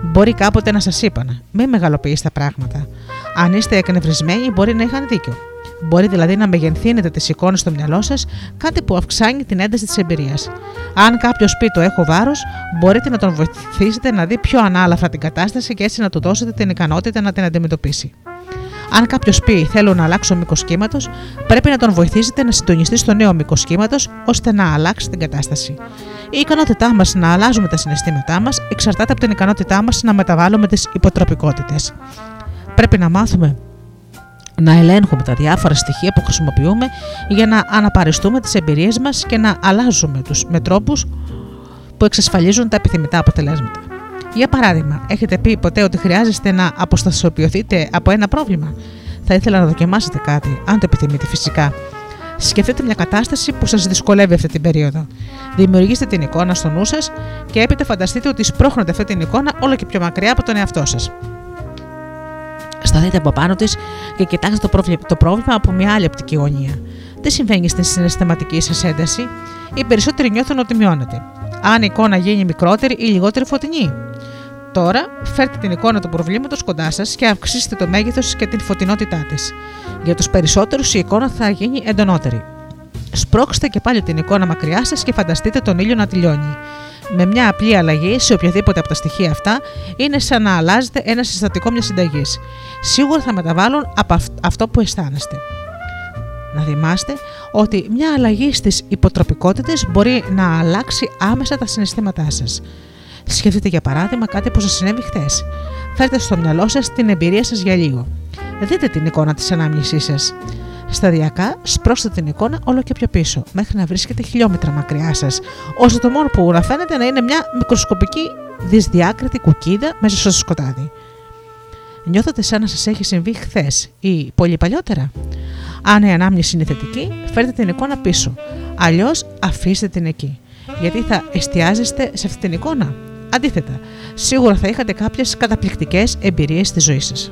Μπορεί κάποτε να σας είπαν: Μην μεγαλοποιείς τα πράγματα. Αν είστε εκνευρισμένοι, μπορεί να είχαν δίκιο. Μπορεί δηλαδή να μεγενθύνετε τις εικόνες στο μυαλό σας, κάτι που αυξάνει την ένταση της εμπειρίας. Αν κάποιος πει το έχω βάρος, μπορείτε να τον βοηθήσετε να δει πιο ανάλαφρα την κατάσταση και έτσι να του δώσετε την ικανότητα να την αντιμετωπίσει. Αν κάποιος πει θέλω να αλλάξω μήκος κύματος, πρέπει να τον βοηθήσετε να συντονιστεί στο νέο μήκος κύματος ώστε να αλλάξει την κατάσταση. Η ικανότητά μας να αλλάζουμε τα συναισθήματά μας εξαρτάται από την ικανότητά μας να μεταβάλουμε τις υποτροπικότητες. Πρέπει να μάθουμε να ελέγχουμε τα διάφορα στοιχεία που χρησιμοποιούμε για να αναπαριστούμε τις εμπειρίες μας και να αλλάζουμε τους με τρόπους που εξασφαλίζουν τα επιθυμητά αποτελέσματα. Για παράδειγμα, έχετε πει ποτέ ότι χρειάζεστε να αποστασιοποιηθείτε από ένα πρόβλημα; Θα ήθελα να δοκιμάσετε κάτι, αν το επιθυμείτε φυσικά. Σκεφτείτε μια κατάσταση που σας δυσκολεύει αυτή την περίοδο. Δημιουργήστε την εικόνα στο νου σας και έπειτα φανταστείτε ότι σπρώχνετε αυτή την εικόνα όλο και πιο μακριά από τον εαυτό σας. Σταθείτε από πάνω της και κοιτάξτε το πρόβλημα, το πρόβλημα από μια άλλη οπτική γωνία. Τι συμβαίνει στην συναισθηματική σας ένταση, οι περισσότεροι νιώθουν ότι μειώνεται. Αν η εικόνα γίνει μικρότερη ή λιγότερη φωτεινή; Τώρα, φέρτε την εικόνα του προβλήματος κοντά σας και αυξήστε το μέγεθος και την φωτεινότητά της. Για τους περισσότερους, η εικόνα θα γίνει εντονότερη. Σπρώξτε και πάλι την εικόνα μακριά σας και φανταστείτε τον ήλιο να τελειώνει. Με μια απλή αλλαγή σε οποιαδήποτε από τα στοιχεία αυτά, είναι σαν να αλλάζετε ένα συστατικό μιας συνταγής. Σίγουρα θα μεταβάλουν από αυτό που αισθάνεστε. Να θυμάστε ότι μια αλλαγή στις υποτροπικότητες μπορεί να αλλάξει άμεσα τα συναισθήματά σας. Σκεφτείτε για παράδειγμα κάτι που σας συνέβη χθες. Φέρτε στο μυαλό σας την εμπειρία σας για λίγο. Δείτε την εικόνα της ανάμνησής σας. Σταδιακά σπρώστε την εικόνα όλο και πιο πίσω, μέχρι να βρίσκεται χιλιόμετρα μακριά σας, ώστε το μόνο που να φαίνεται να είναι μια μικροσκοπική δυσδιάκριτη κουκίδα μέσα στο σκοτάδι. Νιώθετε σαν να σας έχει συμβεί χθες ή πολύ παλιότερα; Αν η ανάμνηση είναι θετική, φέρτε την εικόνα πίσω. Αλλιώς αφήστε την εκεί. Γιατί θα εστιάζεστε σε αυτή την εικόνα. Αντίθετα, σίγουρα θα είχατε κάποιες καταπληκτικές εμπειρίες στη ζωή σας.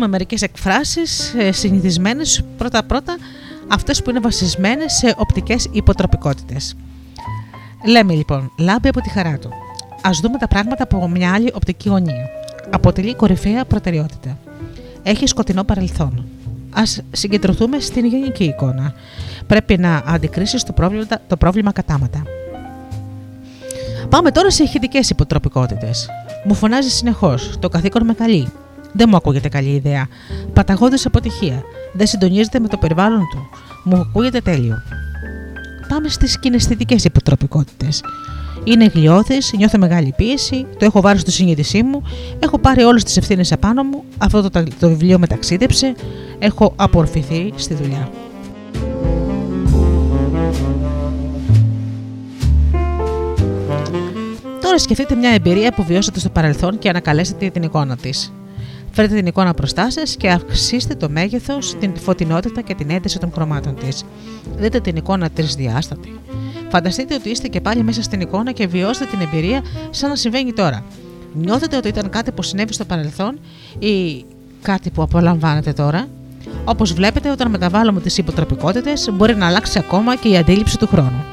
Ας δούμε μερικές εκφράσεις ε, συνηθισμένες πρώτα-πρώτα αυτές που είναι βασισμένες σε οπτικές υποτροπικότητες. Λέμε λοιπόν, λάμπει από τη χαρά του. Ας δούμε τα πράγματα από μια άλλη οπτική γωνία. Αποτελεί κορυφαία προτεραιότητα. Έχει σκοτεινό παρελθόν. Α συγκεντρωθούμε στην γενική εικόνα. Πρέπει να αντικρίσεις το πρόβλημα, το πρόβλημα κατάματα. Πάμε τώρα σε ηχητικές υποτροπικότητες. Μου φωνάζει συνεχώς. Το καθήκον με καλεί. Δεν μου ακούγεται καλή ιδέα. Παταγώδη αποτυχία. Δεν συντονίζεται με το περιβάλλον του. Μου ακούγεται τέλειο. Πάμε στις κιναισθητικές υποτροπικότητες. Είναι γλιώδη, νιώθω μεγάλη πίεση, το έχω βάλει στο συνείδησή μου, έχω πάρει όλες τις ευθύνες απάνω μου, αυτό το, το βιβλίο με ταξίδεψε, έχω απορροφηθεί στη δουλειά. Τώρα σκεφτείτε μια εμπειρία που βιώσατε στο παρελθόν και ανακαλέσετε την εικόνα της. Φέρετε την εικόνα μπροστά σας και αυξήστε το μέγεθος, την φωτεινότητα και την ένταση των χρωμάτων της. Δείτε την εικόνα τρισδιάστατη. Φανταστείτε ότι είστε και πάλι μέσα στην εικόνα και βιώστε την εμπειρία σαν να συμβαίνει τώρα. Νιώθετε ότι ήταν κάτι που συνέβη στο παρελθόν ή κάτι που απολαμβάνετε τώρα; Όπως βλέπετε, όταν μεταβάλλουμε τις υποτροπικότητες, μπορεί να αλλάξει ακόμα και η αντίληψη του χρόνου.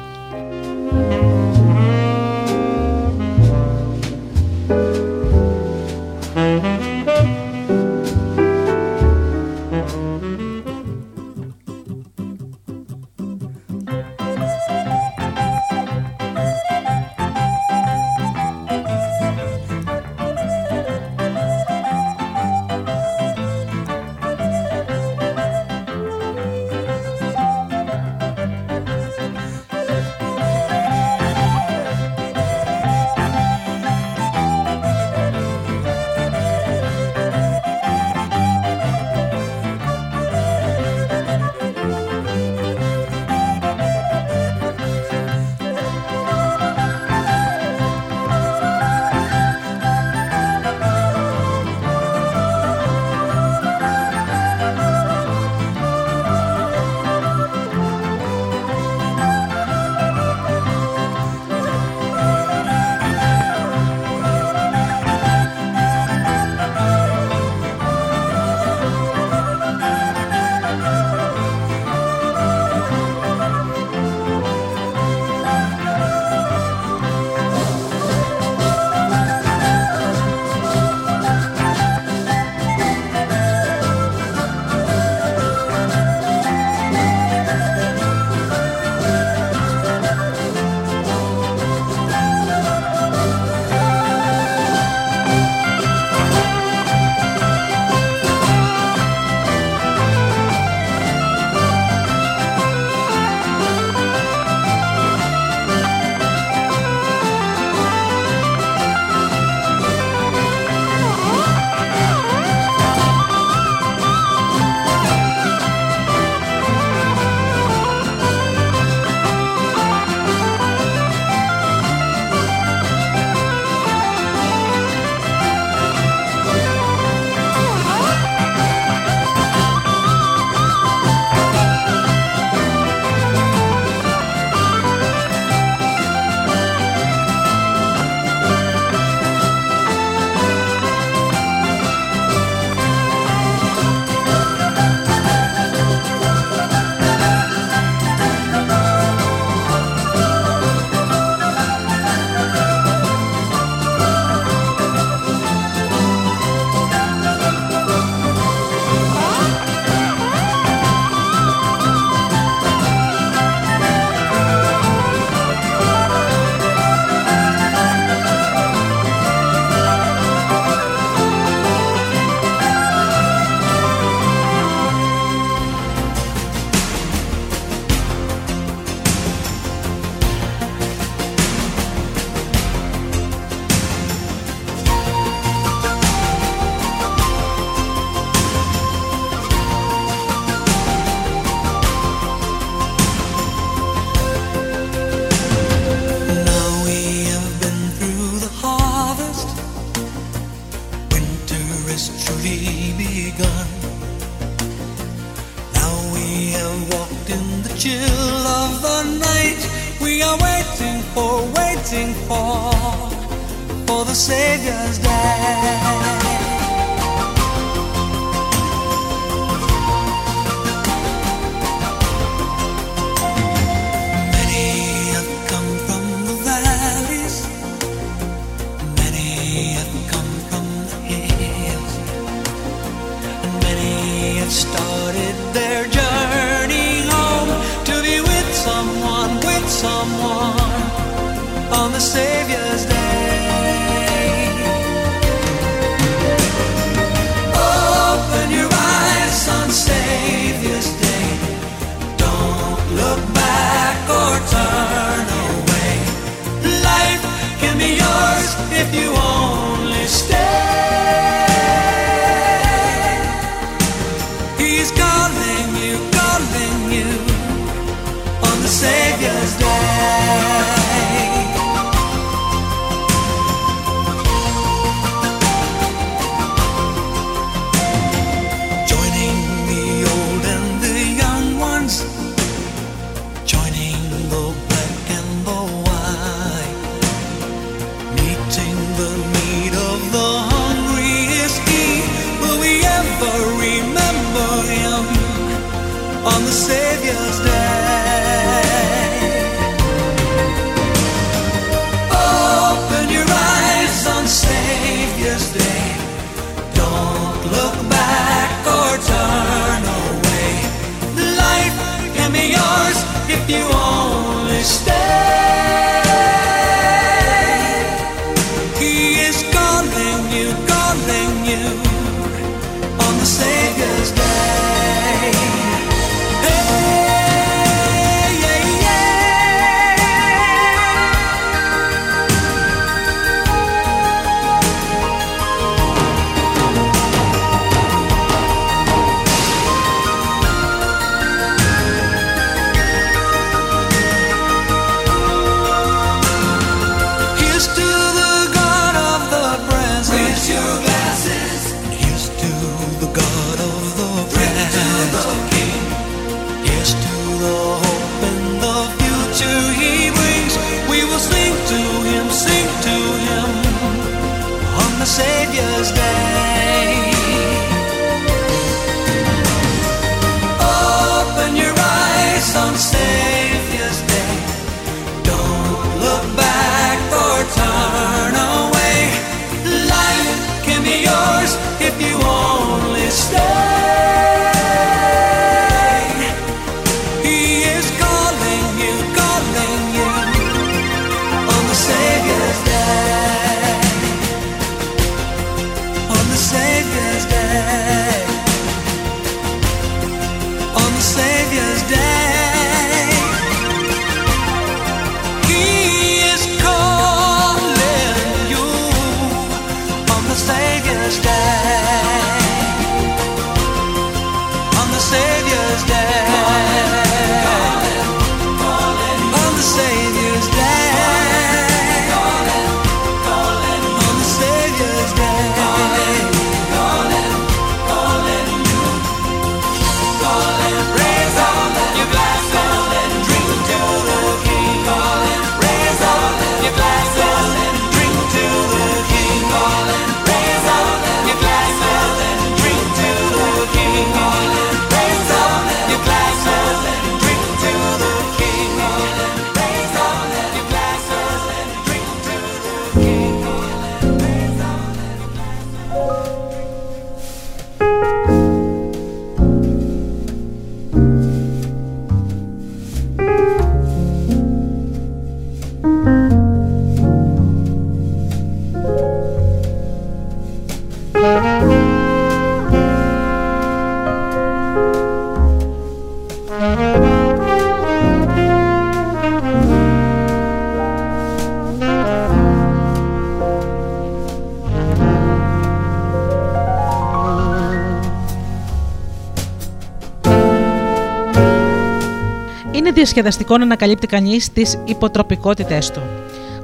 Διασκεδαστικό να ανακαλύπτει κανείς τις υποτροπικότητές του.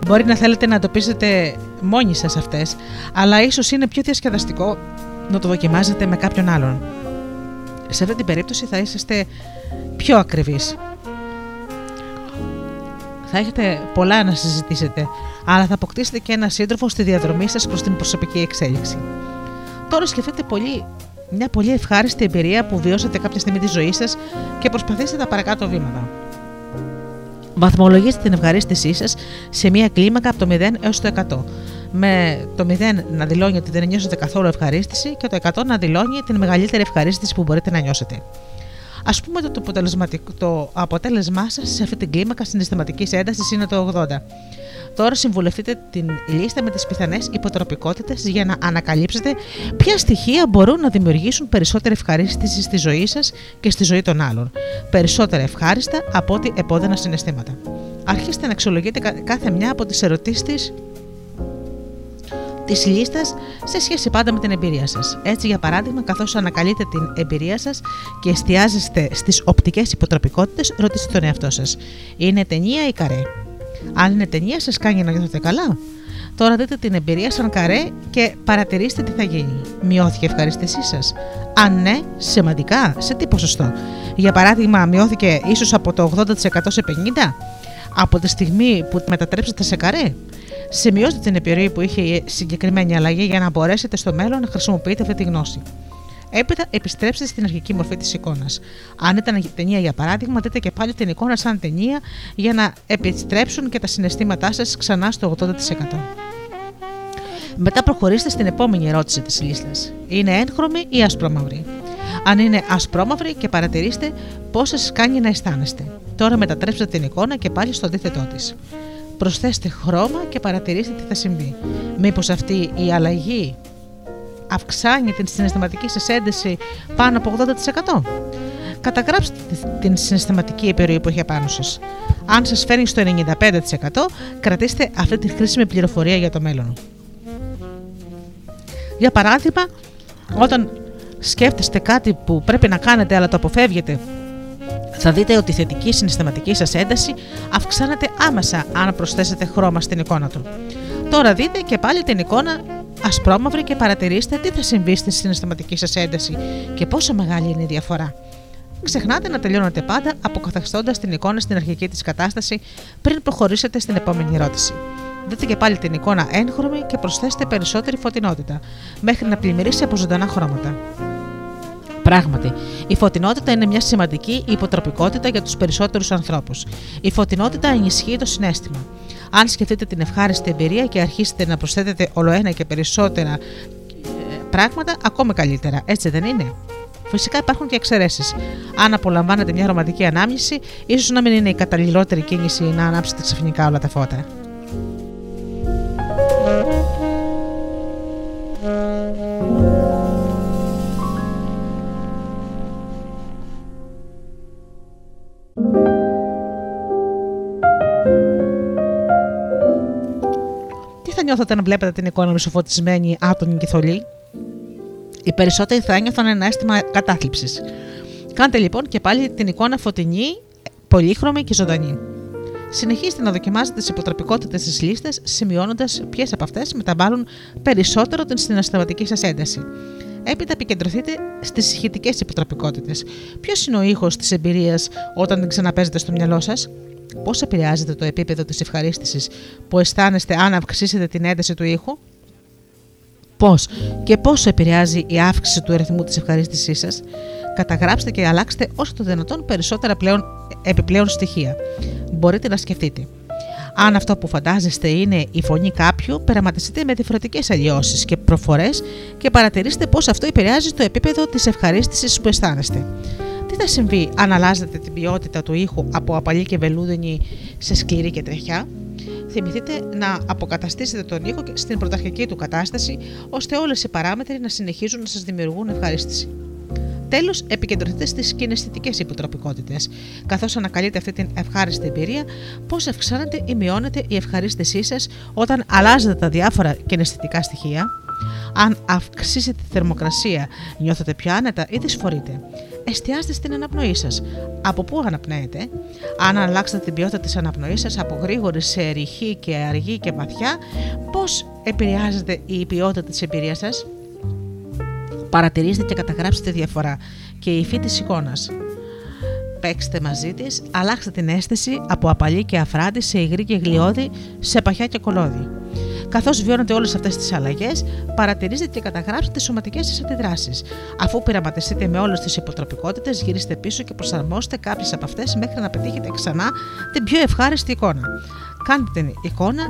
Μπορεί να θέλετε να εντοπίσετε μόνοι σας αυτές, αλλά ίσως είναι πιο διασκεδαστικό να το δοκιμάζετε με κάποιον άλλον. Σε αυτή την περίπτωση θα είσαστε πιο ακριβείς. Θα έχετε πολλά να συζητήσετε, αλλά θα αποκτήσετε και ένα σύντροφο στη διαδρομή σας προς την προσωπική εξέλιξη. Τώρα σκεφτείτε πολύ, μια πολύ ευχάριστη εμπειρία που βιώσατε κάποια στιγμή τη ζωή σας και προσπαθήστε τα παρακάτω βήματα. Βαθμολογήστε την ευχαρίστησή σας σε μια κλίμακα από το 0 έως το 100. Με το 0 να δηλώνει ότι δεν νιώσετε καθόλου ευχαρίστηση και το 100 να δηλώνει την μεγαλύτερη ευχαρίστηση που μπορείτε να νιώσετε. Α πούμε ότι το, το αποτέλεσμά σας σε αυτή την κλίμακα συναισθηματικής έντασης είναι το 80. Τώρα συμβουλευτείτε την λίστα με τις πιθανές υποτροπικότητες για να ανακαλύψετε ποια στοιχεία μπορούν να δημιουργήσουν περισσότερη ευχαρίστηση στη ζωή σας και στη ζωή των άλλων. Περισσότερα ευχάριστα από ό,τι επώδυνα συναισθήματα. Αρχίστε να αξιολογείτε κάθε μια από τις ερωτήσεις της λίστας σε σχέση πάντα με την εμπειρία σας. Έτσι, για παράδειγμα, καθώς ανακαλείτε την εμπειρία σας και εστιάζεστε στις οπτικές υποτροπικότητες, ρωτήστε τον εαυτό σας: Είναι ταινία ή καρέ; Αν είναι ταινία, σας κάνει να νιώθετε καλά. Τώρα δείτε την εμπειρία σαν καρέ και παρατηρήστε τι θα γίνει. Μειώθηκε η ευχαρίστησή σας. Αν ναι, σημαντικά, σε τι ποσοστό. Για παράδειγμα, μειώθηκε ίσως από το 80% σε 50%. Από τη στιγμή που μετατρέψετε σε καρέ. Σημειώστε την εμπειρία που είχε η συγκεκριμένη αλλαγή για να μπορέσετε στο μέλλον να χρησιμοποιείτε αυτή τη γνώση. Έπειτα επιστρέψτε στην αρχική μορφή της εικόνας. Αν ήταν ταινία για παράδειγμα, δείτε και πάλι την εικόνα σαν ταινία για να επιστρέψουν και τα συναισθήματά σας ξανά στο 80%. Μετά προχωρήστε στην επόμενη ερώτηση της λίστας. Είναι έγχρωμη ή ασπρόμαυρη; Αν είναι ασπρόμαυρη και παρατηρήστε πώς σας κάνει να αισθάνεστε. Τώρα μετατρέψτε την εικόνα και πάλι στο αντίθετό της. Προσθέστε χρώμα και παρατηρήστε τι θα συμβεί. Μήπως αυτή η αλλαγή αυξάνει την συναισθηματική σας ένταση πάνω από 80%. Καταγράψτε την συναισθηματική επιρροή που έχει απάνω σας. Αν σας φέρνει στο 95% κρατήστε αυτή τη χρήσιμη πληροφορία για το μέλλον. Για παράδειγμα, όταν σκέφτεστε κάτι που πρέπει να κάνετε αλλά το αποφεύγετε θα δείτε ότι η θετική συναισθηματική σας ένταση αυξάνεται άμεσα αν προσθέσετε χρώμα στην εικόνα του. Τώρα δείτε και πάλι την εικόνα ασπρόμαυρη και παρατηρήστε τι θα συμβεί στη συναισθηματική σας ένταση και πόσο μεγάλη είναι η διαφορά. Ξεχνάτε να τελειώνετε πάντα αποκαθιστώντας την εικόνα στην αρχική της κατάσταση πριν προχωρήσετε στην επόμενη ερώτηση. Δείτε και πάλι την εικόνα έγχρωμη και προσθέστε περισσότερη φωτεινότητα, μέχρι να πλημμυρίσει από ζωντανά χρώματα. Πράγματι, η φωτεινότητα είναι μια σημαντική υποτροπικότητα για τους περισσότερους ανθρώπους. Η φωτεινότητα ενισχύει το συνέστημα. Αν σκεφτείτε την ευχάριστη εμπειρία και αρχίσετε να προσθέτετε ολοένα και περισσότερα ε, πράγματα, ακόμα καλύτερα. Έτσι δεν είναι; Φυσικά υπάρχουν και εξαιρέσεις. Αν απολαμβάνετε μια ρομαντική ανάμνηση, ίσως να μην είναι η καταλληλότερη κίνηση να ανάψετε ξαφνικά όλα τα φώτα. Νιώθετε να βλέπετε την εικόνα μισοφωτισμένη, άτομη και θολή. Οι περισσότεροι θα ένιωθαν ένα αίσθημα κατάθλιψης. Κάντε λοιπόν και πάλι την εικόνα φωτεινή, πολύχρωμη και ζωντανή. Συνεχίστε να δοκιμάζετε τις υποτροπικότητες της λίστα, σημειώνοντας ποιες από αυτές μεταβάλλουν περισσότερο την συναισθηματική σας ένταση. Έπειτα επικεντρωθείτε στις ηχητικές υποτροπικότητες. Ποιος είναι ο ήχος της εμπειρίας όταν την ξαναπέζετε στο μυαλό σας, Πώς επηρεάζεται το επίπεδο της ευχαρίστησης που αισθάνεστε αν αυξήσετε την ένταση του ήχου, Πώς και πόσο επηρεάζει η αύξηση του αριθμού της ευχαρίστησής σας, καταγράψτε και αλλάξτε όσο το δυνατόν περισσότερα πλέον, επιπλέον στοιχεία. Μπορείτε να σκεφτείτε. Αν αυτό που φαντάζεστε είναι η φωνή κάποιου, περαματιστείτε με διαφορετικές αλλοιώσεις και προφορές και παρατηρήστε πώς αυτό επηρεάζει το επίπεδο της ευχαρίστησης που αισθάνεστε. Τι θα συμβεί αν αλλάζετε την ποιότητα του ήχου από απαλή και βελούδινη σε σκληρή και τρεχιά. Θυμηθείτε να αποκαταστήσετε τον ήχο στην πρωταρχική του κατάσταση, ώστε όλες οι παράμετροι να συνεχίζουν να σας δημιουργούν ευχαρίστηση. Τέλος, επικεντρωθείτε στις κιναισθητικές υποτροπικότητες. Καθώς ανακαλείτε αυτή την ευχάριστη εμπειρία, πώς αυξάνεται ή μειώνεται η ευχαρίστησή σας όταν αλλάζετε τα διάφορα κιναισθητικά στοιχεία; Αν αυξήσετε τη θερμοκρασία, νιώθετε πιο άνετα ή δυσφορείτε εστιάστε στην αναπνοή σας. Από πού αναπνέετε, αν αλλάξετε την ποιότητα της αναπνοής σας από γρήγορη σε ρηχή και αργή και βαθιά, πώς επηρεάζεται η ποιότητα της εμπειρίας σας; Παρατηρήστε και καταγράψτε τη διαφορά και η υφή της εικόνας. Παίξτε μαζί της, αλλάξτε την αίσθηση από απαλή και αφράτη σε υγρή και γλιώδη, σε παχιά και κολόδι. Καθώς βιώνετε όλες αυτές τις αλλαγές, παρατηρήστε και καταγράψτε τι σωματικές σας αντιδράσεις. Αφού πειραματιστείτε με όλες τις υποτροπικότητες, γυρίστε πίσω και προσαρμόστε κάποιες από αυτές μέχρι να πετύχετε ξανά την πιο ευχάριστη εικόνα. Κάντε την εικόνα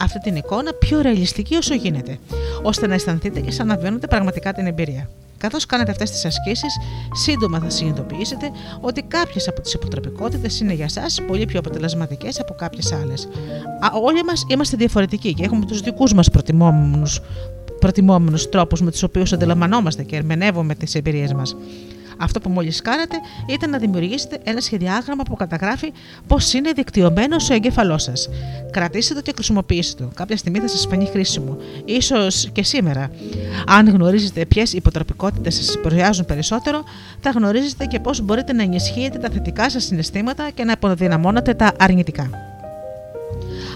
αυτή την εικόνα πιο ρεαλιστική όσο γίνεται, ώστε να αισθανθείτε και σαν να βιώνετε πραγματικά την εμπειρία. Καθώς κάνετε αυτές τις ασκήσεις, σύντομα θα συνειδητοποιήσετε ότι κάποιες από τις υποτροπικότητε είναι για εσά πολύ πιο αποτελεσματικές από κάποιες άλλες. Όλοι μας είμαστε διαφορετικοί και έχουμε τους δικούς μας προτιμόμενους προτιμόμενους τρόπους με τους οποίους αντιλαμβανόμαστε και ερμηνεύουμε τις εμπειρίες μας. Αυτό που μόλις κάνατε ήταν να δημιουργήσετε ένα σχεδιάγραμμα που καταγράφει πώς είναι δικτυωμένος ο εγκέφαλός σας. Κρατήστε το και χρησιμοποιήστε το. Κάποια στιγμή θα σας φανεί χρήσιμο. σω και σήμερα. Αν γνωρίζετε ποιες υποτροπικότητες σας επηρεάζουν περισσότερο, θα γνωρίζετε και πώς μπορείτε να ενισχύετε τα θετικά σας συναισθήματα και να αποδυναμώνετε τα αρνητικά.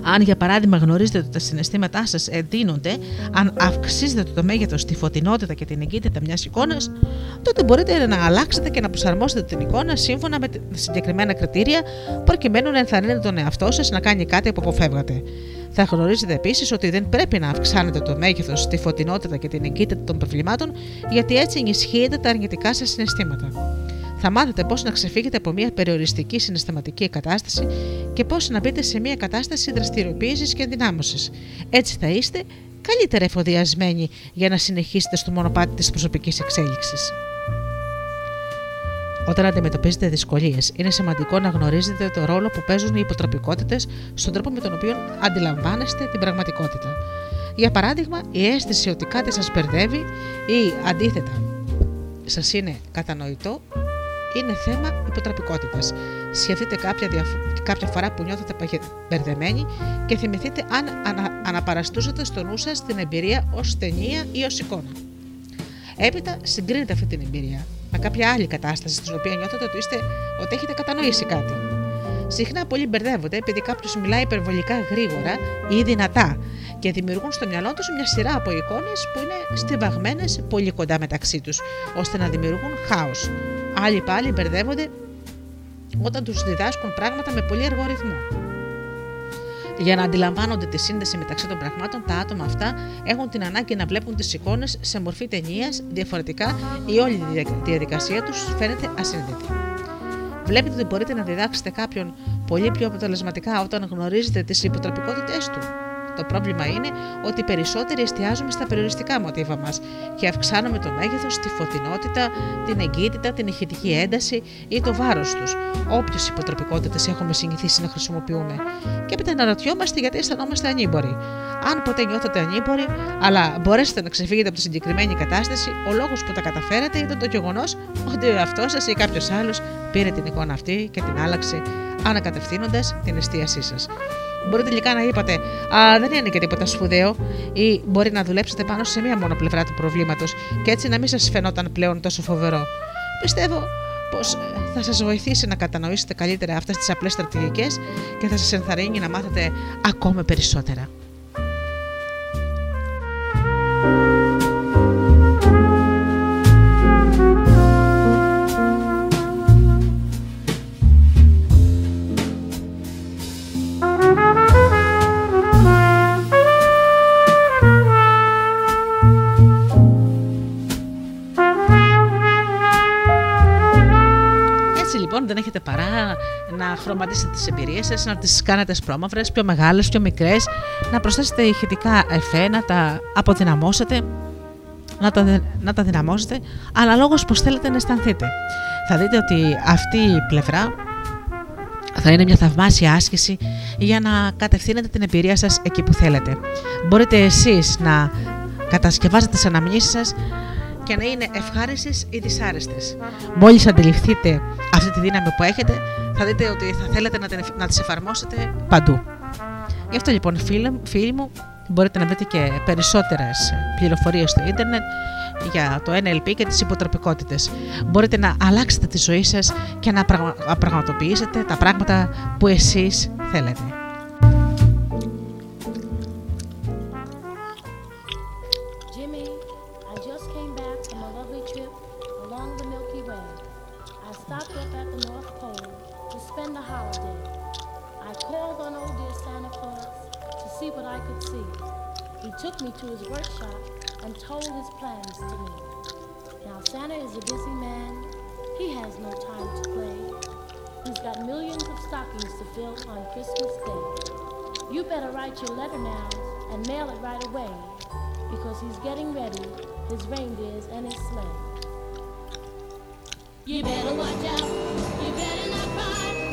Αν για παράδειγμα γνωρίζετε ότι τα συναισθήματά σας εντείνονται, αν αυξήσετε το μέγεθος, τη φωτεινότητα και την εγκύτητα μιας εικόνας, τότε μπορείτε να αλλάξετε και να προσαρμόσετε την εικόνα σύμφωνα με συγκεκριμένα κριτήρια, προκειμένου να ενθαρρύνετε τον εαυτό σας να κάνει κάτι που αποφεύγατε. Θα γνωρίζετε επίσης ότι δεν πρέπει να αυξάνετε το μέγεθος, τη φωτεινότητα και την εγκύτητα των προβλημάτων, γιατί έτσι ενισχύετε τα αρνητικά σας συναισθήματα θα μάθετε πώς να ξεφύγετε από μια περιοριστική συναισθηματική κατάσταση και πώς να μπείτε σε μια κατάσταση δραστηριοποίησης και ενδυνάμωσης. Έτσι θα είστε καλύτερα εφοδιασμένοι για να συνεχίσετε στο μονοπάτι της προσωπικής εξέλιξης. Όταν αντιμετωπίζετε δυσκολίες, είναι σημαντικό να γνωρίζετε το ρόλο που παίζουν οι υποτροπικότητες στον τρόπο με τον οποίο αντιλαμβάνεστε την πραγματικότητα. Για παράδειγμα, η αίσθηση ότι κάτι σας μπερδεύει ή αντίθετα σας είναι κατανοητό είναι θέμα υποτραπικότητας. Σκεφτείτε κάποια, κάποια φορά που νιώθετε μπερδεμένοι και θυμηθείτε αν ανα... αναπαραστούσατε στο νου σας την εμπειρία ως ταινία ή ως εικόνα. Έπειτα συγκρίνετε αυτή την εμπειρία με κάποια άλλη κατάσταση στην οποία νιώθετε ότι, είστε, ότι έχετε κατανοήσει κάτι. Συχνά πολλοί μπερδεύονται επειδή κάποιος μιλάει υπερβολικά γρήγορα ή δυνατά και δημιουργούν στο μυαλό τους μια σειρά από εικόνες που είναι στιβαγμένες πολύ κοντά μεταξύ τους, ώστε να δημιουργούν χάος. Άλλοι πάλι μπερδεύονται όταν τους διδάσκουν πράγματα με πολύ αργό ρυθμό. Για να αντιλαμβάνονται τη σύνδεση μεταξύ των πραγμάτων, τα άτομα αυτά έχουν την ανάγκη να βλέπουν τις εικόνες σε μορφή ταινίας διαφορετικά ή όλη η διαδικασία τους φαίνεται ασύνδετη. Βλέπετε ότι μπορείτε να διδάξετε κάποιον πολύ πιο αποτελεσματικά όταν γνωρίζετε τις υποτροπικότητέ του. Το πρόβλημα είναι ότι οι περισσότεροι εστιάζουμε στα περιοριστικά μοτίβα μας και αυξάνουμε το μέγεθος, τη φωτεινότητα, την εγκύτητα, την ηχητική ένταση ή το βάρος τους, όποιες υποτροπικότητες έχουμε συνηθίσει να χρησιμοποιούμε. Και έπειτα αναρωτιόμαστε γιατί αισθανόμαστε ανήμποροι. Αν ποτέ νιώθετε ανήμποροι, αλλά μπορέσετε να ξεφύγετε από τη συγκεκριμένη κατάσταση, ο λόγος που τα καταφέρατε ήταν το γεγονός ότι ο εαυτός σας ή κάποιος άλλος πήρε την εικόνα αυτή και την άλλαξε, ανακατευθύνοντας την εστίασή σας. Μπορεί τελικά να είπατε Α, δεν είναι και τίποτα σπουδαίο, ή μπορεί να δουλέψετε πάνω σε μία μόνο πλευρά του προβλήματος και έτσι να μην σας φαινόταν πλέον τόσο φοβερό. Πιστεύω πως ε, θα σας βοηθήσει να κατανοήσετε καλύτερα αυτές τις απλές στρατηγικές και θα σας ενθαρρύνει να μάθετε ακόμα περισσότερα. Δεν έχετε παρά να χρωματίσετε τις εμπειρίες σας, να τις κάνετε σπρώμαυρες, πιο μεγάλες, πιο μικρές, να προσθέσετε ηχητικά εφέ, να τα αποδυναμώσετε, να τα, να τα δυναμώσετε, αναλόγως πώς θέλετε να αισθανθείτε. Θα δείτε ότι αυτή η πλευρά θα είναι μια θαυμάσια άσκηση για να κατευθύνετε την εμπειρία σας εκεί που θέλετε. Μπορείτε εσείς να κατασκευάζετε τις αναμνήσεις σας και να είναι ευχάριστες ή δυσάρεστες. Μόλις αντιληφθείτε αυτή τη δύναμη που έχετε, θα δείτε ότι θα θέλετε να, να τις εφαρμόσετε παντού. Γι' αυτό λοιπόν φίλοι, φίλοι μου, μπορείτε να βρείτε και περισσότερες πληροφορίες στο ίντερνετ για το NLP και τις υποτροπικότητες. Μπορείτε να αλλάξετε τη ζωή σας και να πραγματοποιήσετε τα πράγματα που εσείς θέλετε. Me to his workshop and told his plans to me. Now Santa is a busy man. He has no time to play. He's got millions of stockings to fill on Christmas Day. You better write your letter now and mail it right away because he's getting ready, his reindeers and his sleigh. You better watch out. You better not cry.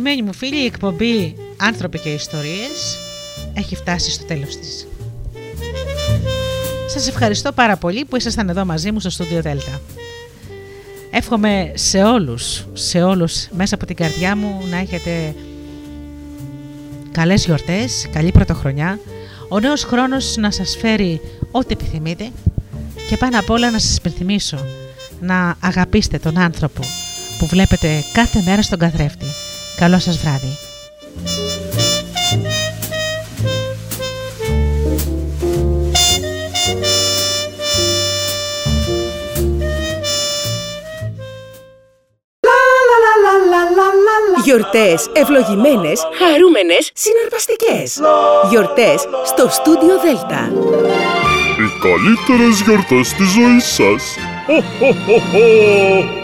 Αγαπημένοι μου φίλοι, η εκπομπή «Άνθρωποι και Ιστορίες» έχει φτάσει στο τέλος της. Σας ευχαριστώ πάρα πολύ που ήσασταν εδώ μαζί μου στο στούντιο Δέλτα. Εύχομαι σε όλους, σε όλους μέσα από την καρδιά μου να έχετε καλές γιορτές, καλή πρωτοχρονιά, ο νέος χρόνος να σας φέρει ό,τι επιθυμείτε και πάνω απ' όλα να σας υπενθυμίσω να αγαπήσετε τον άνθρωπο που βλέπετε κάθε μέρα στον καθρέφτη. Καλό σας βράδυ. Γιορτές ευλογημένες, χαρούμενες, συναρπαστικές. Γιορτές στο στούντιο Δέλτα. Οι καλύτερες γιορτές της ζωής σας. Χω, χω, χω, χω.